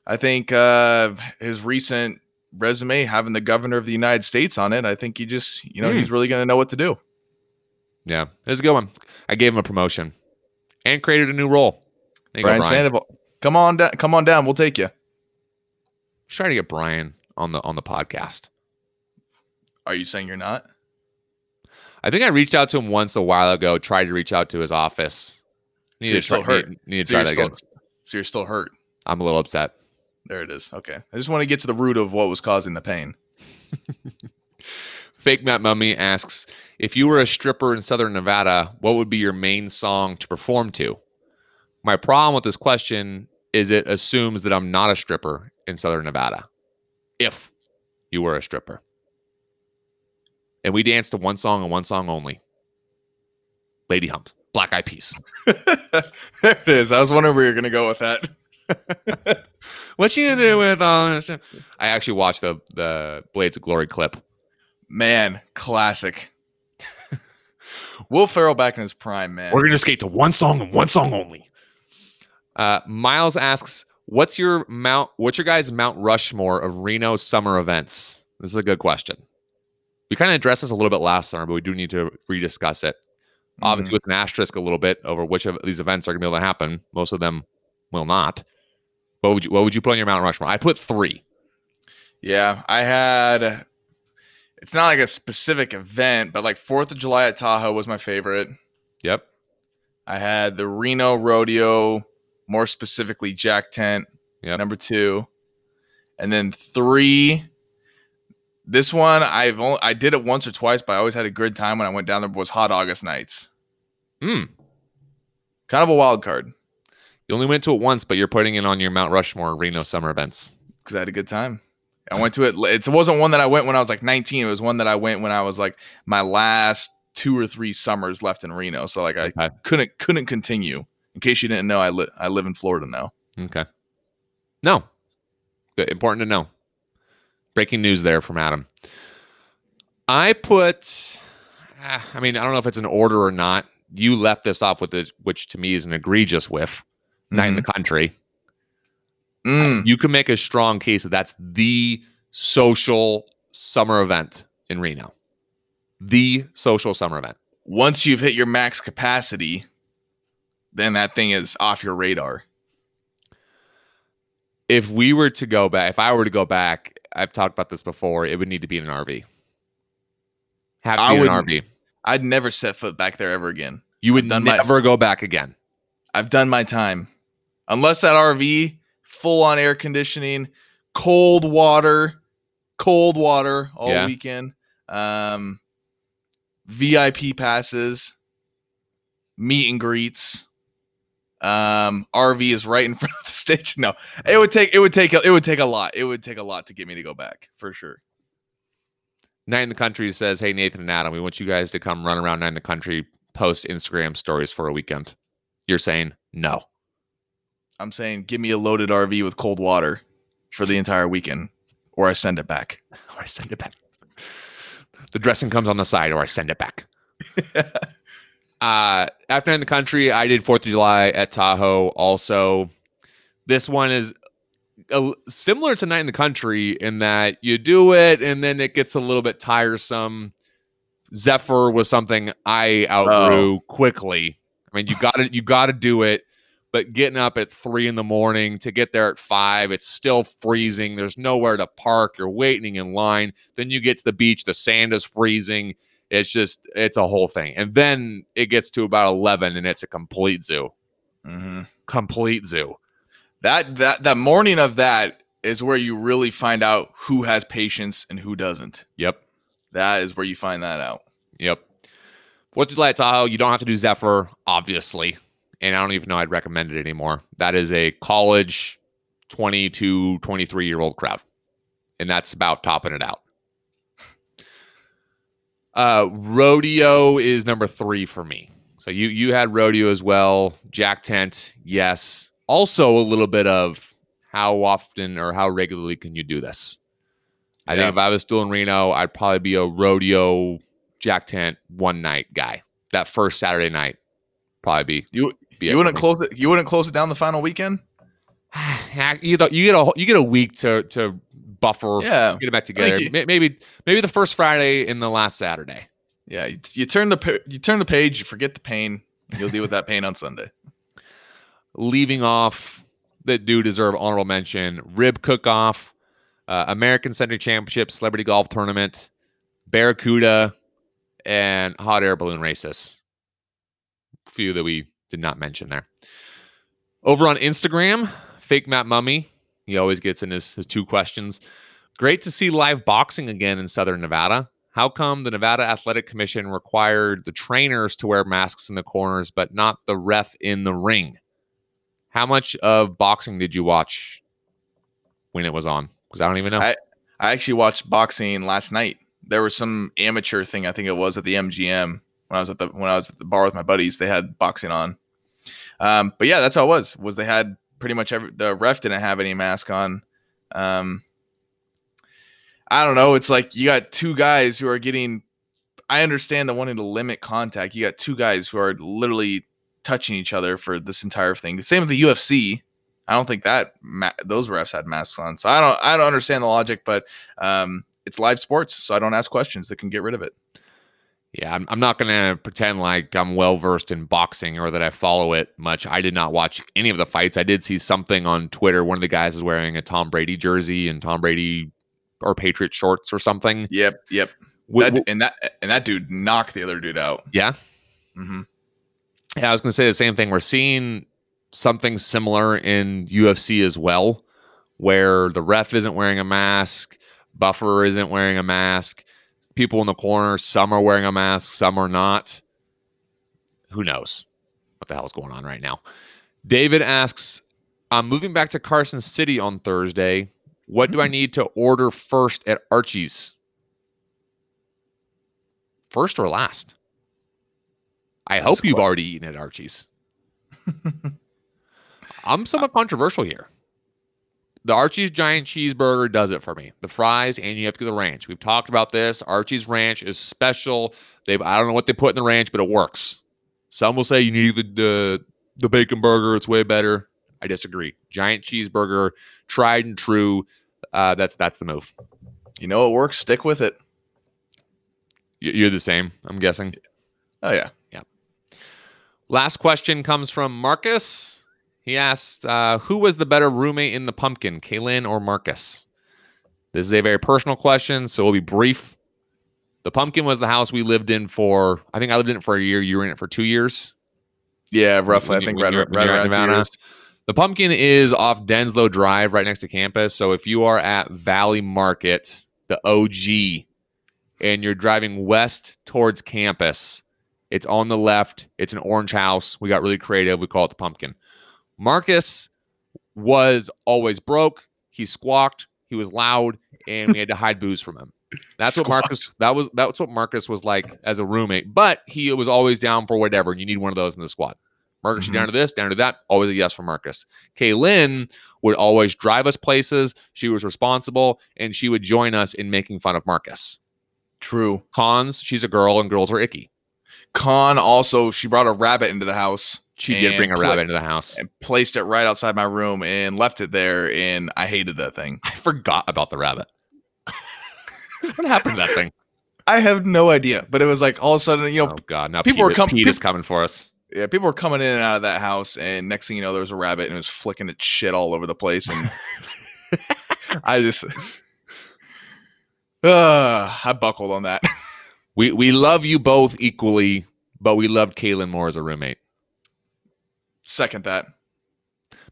I think uh, his recent resume having the governor of the United States on it, I think he just, you know,
Hmm.
he's really going to know what to do.
Yeah, it's a good one. I gave him a promotion and created a new role.
Brian,
go, Brian.
Sandoval, come on down, come on down. We'll take you.
Try to get Brian on the on the podcast.
Are you saying you're not?
I think I reached out to him once a while ago. Tried to reach out to his office. Need
you're
to try,
still hurt.
Need, need to
So
try that
still,
again.
so you're still hurt.
I'm a little upset.
There it is. Okay. I just want to get to the root of what was causing the pain.
Fake Matt Mummy asks if you were a stripper in Southern Nevada, what would be your main song to perform to? My problem with this question is it assumes that I'm not a stripper in Southern Nevada. If you were a stripper, and we danced to one song and one song only, Lady Hump, Black Eyed Peas.
there it is. I was wondering where you're going to go with that.
What you do with all this? shit? I actually watched the the Blades of Glory clip.
Man, classic. Will Ferrell back in his prime, man.
We're gonna skate to one song and one song only. Uh, Miles asks, "What's your Mount? What's your guys' Mount Rushmore of Reno summer events?" This is a good question. We kind of addressed this a little bit last summer, but we do need to rediscuss it. Obviously, with an asterisk a little bit over which of these events are gonna be able to happen. Most of them will not. What would you What would you put on your Mount Rushmore? I put three.
Yeah, I had. It's not like a specific event, but like Fourth of July at Tahoe was my favorite.
Yep.
I had the Reno Rodeo, more specifically Jack Tent,
Yep.
number two, and then three. This one I've only I did it once or twice, but I always had a good time when I went down there. Was Hot August Nights,
Hmm.
kind of a wild card
You only went to it once, but you're putting it on your Mount Rushmore Reno summer events.
because I had a good time. I went to it. It wasn't one that I went when I was like 19. It was one that I went when I was like my last two or three summers left in Reno. So like I
Okay.
couldn't couldn't continue. In case you didn't know, I li- I live in Florida now.
Okay. No. Good. Important to know. Breaking news there from Adam. I put, ah, I mean, I don't know if it's an order or not. You left this off with this, which to me is an egregious whiff. Night in the country.
Mm.
You can make a strong case that that's the social summer event in Reno. The social summer event.
Once you've hit your max capacity, then that thing is off your radar.
If we were to go back, if I were to go back, I've talked about this before. It would need to be in an RV. Have to
I
be in an RV.
I'd never set foot back there ever again.
You would
done my-
never go back again.
I've done my time. Unless that RV, full on air conditioning, cold water, cold water all
Yeah.
weekend. Um, VIP passes, meet and greets. Um, RV is right in front of the stage. No, it would take it would take a, it would take a lot. It would take a lot to get me to go back for sure.
Night in the Country says, Hey, Nathan and Adam, we want you guys to come run around Night in the Country, post Instagram stories for a weekend. You're saying no.
I'm saying give me a loaded RV with cold water for the entire weekend, or I send it back.
Or I send it back. The dressing comes on the side, or I send it back. uh, after in the Country, I did Fourth of July at Tahoe. Also, this one is a, similar to Night in the Country in that you do it and then it gets a little bit tiresome. Zephyr was something I outgrew quickly. I mean, you got to you got to do it, but getting up at three in the morning to get there at five, it's still freezing. There's nowhere to park. You're waiting in line. Then you get to the beach, the sand is freezing. It's just it's a whole thing. And then it gets to about eleven, and it's a complete zoo.
Mm-hmm.
Complete zoo.
That that that morning of that is where you really find out who has patience and who doesn't.
Yep.
That is where you find that out.
Yep. Fourth of July at Tahoe, you don't have to do Zephyr, obviously. And I don't even know I'd recommend it anymore. That is a college 20 to 23 year old crowd. And that's about topping it out. Uh, rodeo is number three for me. So you you had rodeo as well. Jack tent, yes. Also a little bit of how often or how regularly can you do this? I
Yeah.
think if I was still in Reno, I'd probably be a rodeo Jack tent one night guy. That first Saturday night, probably be.
You
be
you wouldn't close it. You wouldn't close it down the final weekend.
you get a, you get a you get a week to to buffer.
Yeah,
Get it back together.
you-
Maybe maybe the first Friday and the last Saturday.
yeah. You, you turn the you turn the page. You forget the pain. You'll deal with that pain on Sunday.
leaving off that do deserve honorable mention rib cook off uh, american century championship celebrity golf tournament barracuda and hot air balloon races few that we did not mention there over on instagram fake matt mummy he always gets in his, his two questions great to see live boxing again in southern nevada how come the nevada athletic commission required the trainers to wear masks in the corners but not the ref in the ring how much of boxing did you watch when it was on? Because I don't even know.
I- I actually watched boxing last night. There was some amateur thing I think it was at the MGM when I was at the when I was at the bar with my buddies. They had boxing on. Um, but yeah, that's how it was. Was they had pretty much every the ref didn't have any mask on. Um, I don't know. It's like you got two guys who are getting. I understand the wanting to limit contact. You got two guys who are literally touching each other for this entire thing. Same with the UFC. I don't think that ma- those refs had masks on. So I don't I don't understand the logic, but um, it's live sports, so I don't ask questions that can get rid of it.
Yeah, I'm, I'm not going to pretend like I'm well versed in boxing or that I follow it much. I did not watch any of the fights. I did see something on Twitter. One of the guys is wearing a Tom Brady jersey and Tom Brady or Patriot shorts or something.
Yep, yep. That, and that and that dude knocked the other dude out.
yeah.
hmm
Yeah, I was going to say the same thing. We're seeing something similar in UFC as well, where the ref isn't wearing a mask, buffer isn't wearing a mask, people in the corner, some are wearing a mask, some are not. Who knows what the hell's going on right now? David asks, I'm moving back to Carson City on Thursday. What do I need to order first at Archie's? First or last? I
That's
hope you've
question.
already eaten at Archie's. I'm somewhat controversial here. The Archie's giant cheeseburger does it for me. The fries, and you have to get the ranch. We've talked about this. Archie's ranch is special. They I don't know what they put in the ranch, but it works. Some will say you need the the, the bacon burger. It's way better. I disagree. Giant cheeseburger, tried and true. Uh, that's that's the move.
You know it works. Stick with it.
You're the same. I'm guessing.
Oh yeah, yeah.
Last question comes from Marcus. He asked, uh, "Who was the better roommate in the pumpkin, Kaylin or Marcus?" This is a very personal question, so we'll be brief. The pumpkin was the house we lived in for. I think I lived in it for a year. You were in it for two years.
Yeah, roughly.
When
I think right, right,
you're- when you're at
around two years.
The pumpkin is off Denslowe Drive, right next to campus. So if you are at Valley Market, the OG, and you're driving west towards campus, it's on the left. It's an orange house. We got really creative. We call it the pumpkin. Marcus was always broke. He squawked. He was loud, and we had to hide booze from him. That's what Marcus. That was that's what Marcus was like as a roommate. But he was always down for whatever. And you need one of those in the squad. Marcus, you down mm-hmm. to this, down to that. Always a yes for Marcus. Kaylin would always drive us places. She was responsible, and she would join us in making fun of Marcus.
True.
Cons, she's a girl, and girls are icky.
Con also, she brought a rabbit into the house.
She did bring a
pla-
rabbit into the house.
and placed it right outside my room and left it there. And I hated that thing.
I forgot about the rabbit. what happened to that thing?
I have no idea, but it was like all of a sudden, you know,
Oh God! Now
people were
Pete,
com-
Pete is coming for us.
yeah, people were coming in and out of that house, and next thing you know, there was a rabbit and it was flicking its shit all over the place, and I just, uh, I buckled on that.
We we love you both equally, but we loved Kaylin more as a roommate.
Second that.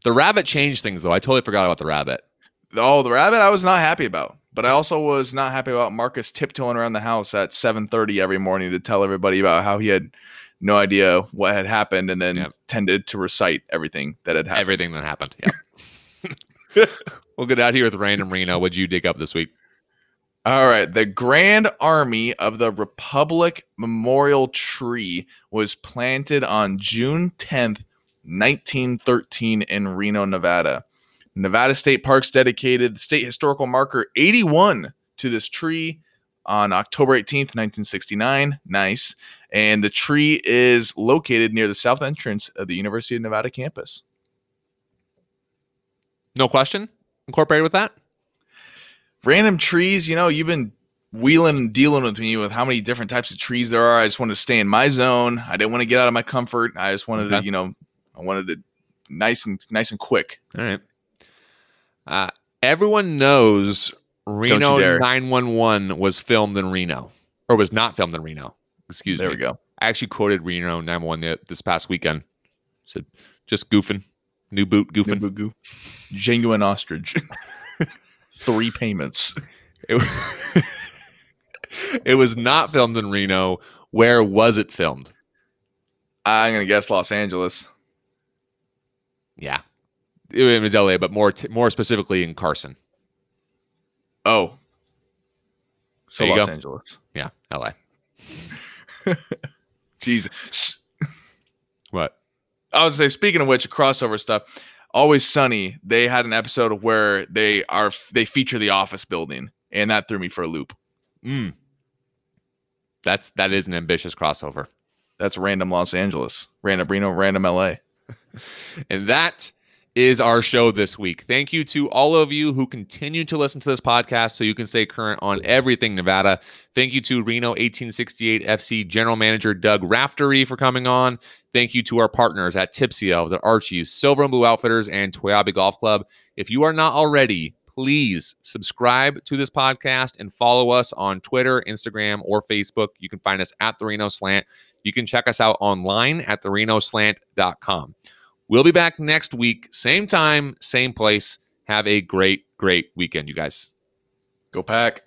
The rabbit changed things though. I totally forgot about the rabbit.
Oh, the rabbit I was not happy about. But I also was not happy about Marcus tiptoeing around the house at 7:30 every morning to tell everybody about how he had no idea what had happened and then
Yep.
tended to recite everything that had happened.
Everything that happened. Yeah. we'll get out here with random Reno. What'd you dig up this week?
All right. The Grand Army of the Republic Memorial Tree was planted on June 10th, 1913, in Reno, Nevada. Nevada State Parks dedicated the state historical marker 81 to this tree on October 18th, 1969. Nice. And the tree is located near the south entrance of the University of Nevada campus.
No question. Incorporated with that.
random trees. You know, you've been wheeling and dealing with me with how many different types of trees there are. I just wanted to stay in my zone. I didn't want to get out of my comfort. I just wanted
Okay.
to, you know, I wanted it nice and nice and quick.
All right. Uh, everyone knows Reno 911 was filmed in Reno, or was not filmed in Reno. Excuse
there
me.
There we go.
I actually quoted Reno 911 this past weekend. Said, just goofing. New boot goofing.
Nubugu. Genuine ostrich. Three payments.
It, it was not filmed in Reno. Where was it filmed?
I'm gonna guess Los Angeles.
Yeah. It was LA, but more t- more specifically in Carson.
Oh, so Los
go.
Angeles.
Yeah, LA.
Jesus.
What?
I was say, speaking of which, crossover stuff. Always Sunny. They had an episode where they are they feature the office building, and that threw me for a loop.
Mm. That's that is an ambitious crossover.
That's random Los Angeles, random Reno, random LA.
And that is our show this week. Thank you to all of you who continue to listen to this podcast so you can stay current on everything Nevada. Thank you to Reno 1868 FC General Manager Doug Raftery for coming on. Thank you to our partners at Tipsy Elves, at Archie's, Silver and Blue Outfitters, and Toiyabe Golf Club. If you are not already, please subscribe to this podcast and follow us on Twitter, Instagram, or Facebook. You can find us at the Reno Slant. You can check us out online at therenoslant.com. We'll be back next week, same time, same place. Have a great, great weekend, you guys.
Go pack.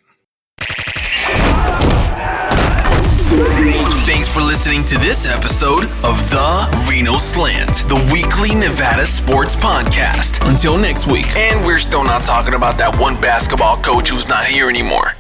Thanks for listening to this episode of The Reno Slant, the weekly Nevada sports podcast. Until next week. And we're still not talking about that one basketball coach who's not here anymore.